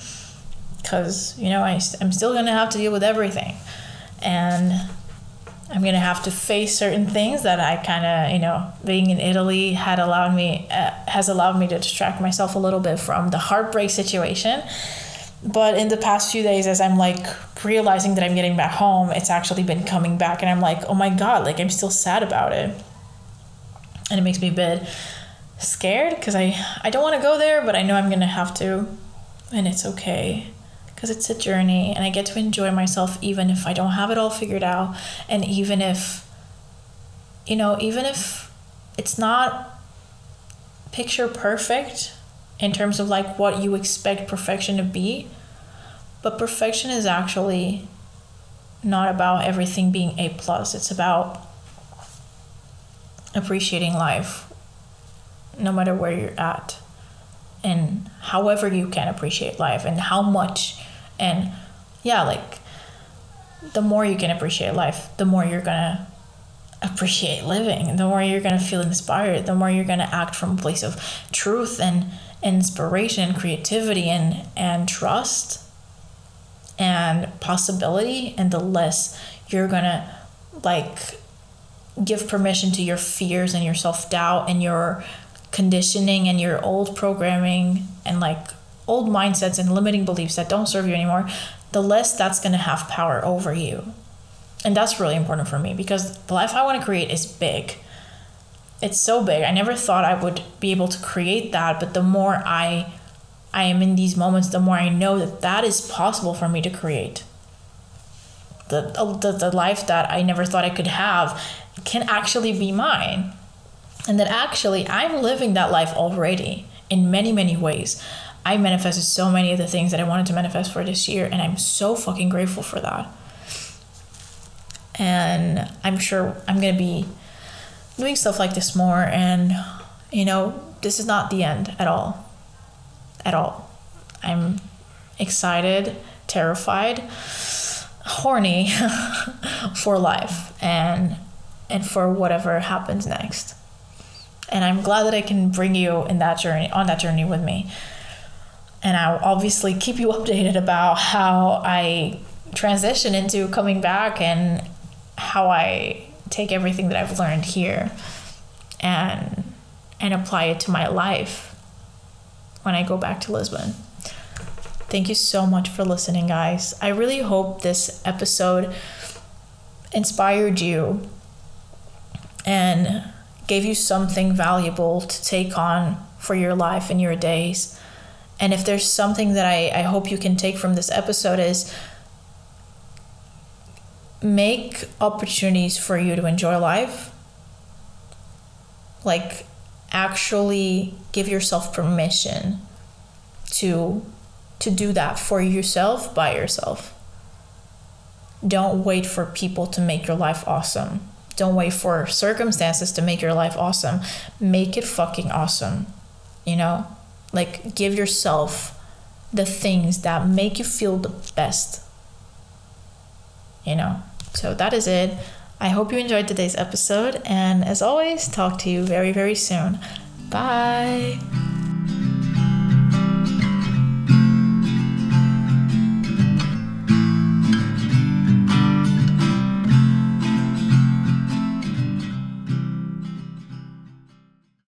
because you know I I'm still going to have to deal with everything, and I'm gonna have to face certain things that I kind of, you know, being in Italy had allowed me uh, has allowed me to distract myself a little bit from the heartbreak situation but in the past few days as i'm like realizing that i'm getting back home it's actually been coming back and i'm like oh my god like i'm still sad about it. And it makes me a bit scared because i i don't want to go there but i know i'm gonna have to and it's okay because it's a journey and i get to enjoy myself even if i don't have it all figured out and even if you know even if it's not picture perfect in terms of like what you expect perfection to be. But perfection is actually not about everything being A plus. It's about appreciating life no matter where you're at and however you can appreciate life and how much and yeah like the more you can appreciate life the more you're gonna appreciate living the more you're gonna feel inspired the more you're gonna act from a place of truth and inspiration, creativity, and, and trust and possibility, and the less you're gonna like give permission to your fears and your self doubt and your conditioning and your old programming and like old mindsets and limiting beliefs that don't serve you anymore, the less that's gonna have power over you. And that's really important for me because the life I wanna create is big it's so big. I never thought I would be able to create that, but the more I I am in these moments, the more I know that that is possible for me to create. The, the, the life that I never thought I could have can actually be mine. And that actually I'm living that life already in many, many ways. I manifested so many of the things that I wanted to manifest for this year, and I'm so fucking grateful for that. And I'm sure I'm gonna be doing stuff like this more and you know this is not the end at all. At all. I'm excited terrified horny for life and and for whatever happens next. And i'm glad that i can bring you in that journey on that journey with me. And i'll obviously keep you updated about how i transition into coming back and how i take everything that I've learned here and and apply it to my life when I go back to Lisbon. Thank you so much for listening, guys. I really hope this episode inspired you and gave you something valuable to take on for your life and your days. And if there's something that I, I hope you can take from this episode is make opportunities for you to enjoy life. Like actually give yourself permission to to do that for yourself by yourself. Don't wait for people to make your life awesome. Don't wait for circumstances to make your life awesome. Make it fucking awesome. You know? Like give yourself the things that make you feel the best. You know? So that is it. I hope you enjoyed today's episode and as always, talk to you very very soon. Bye.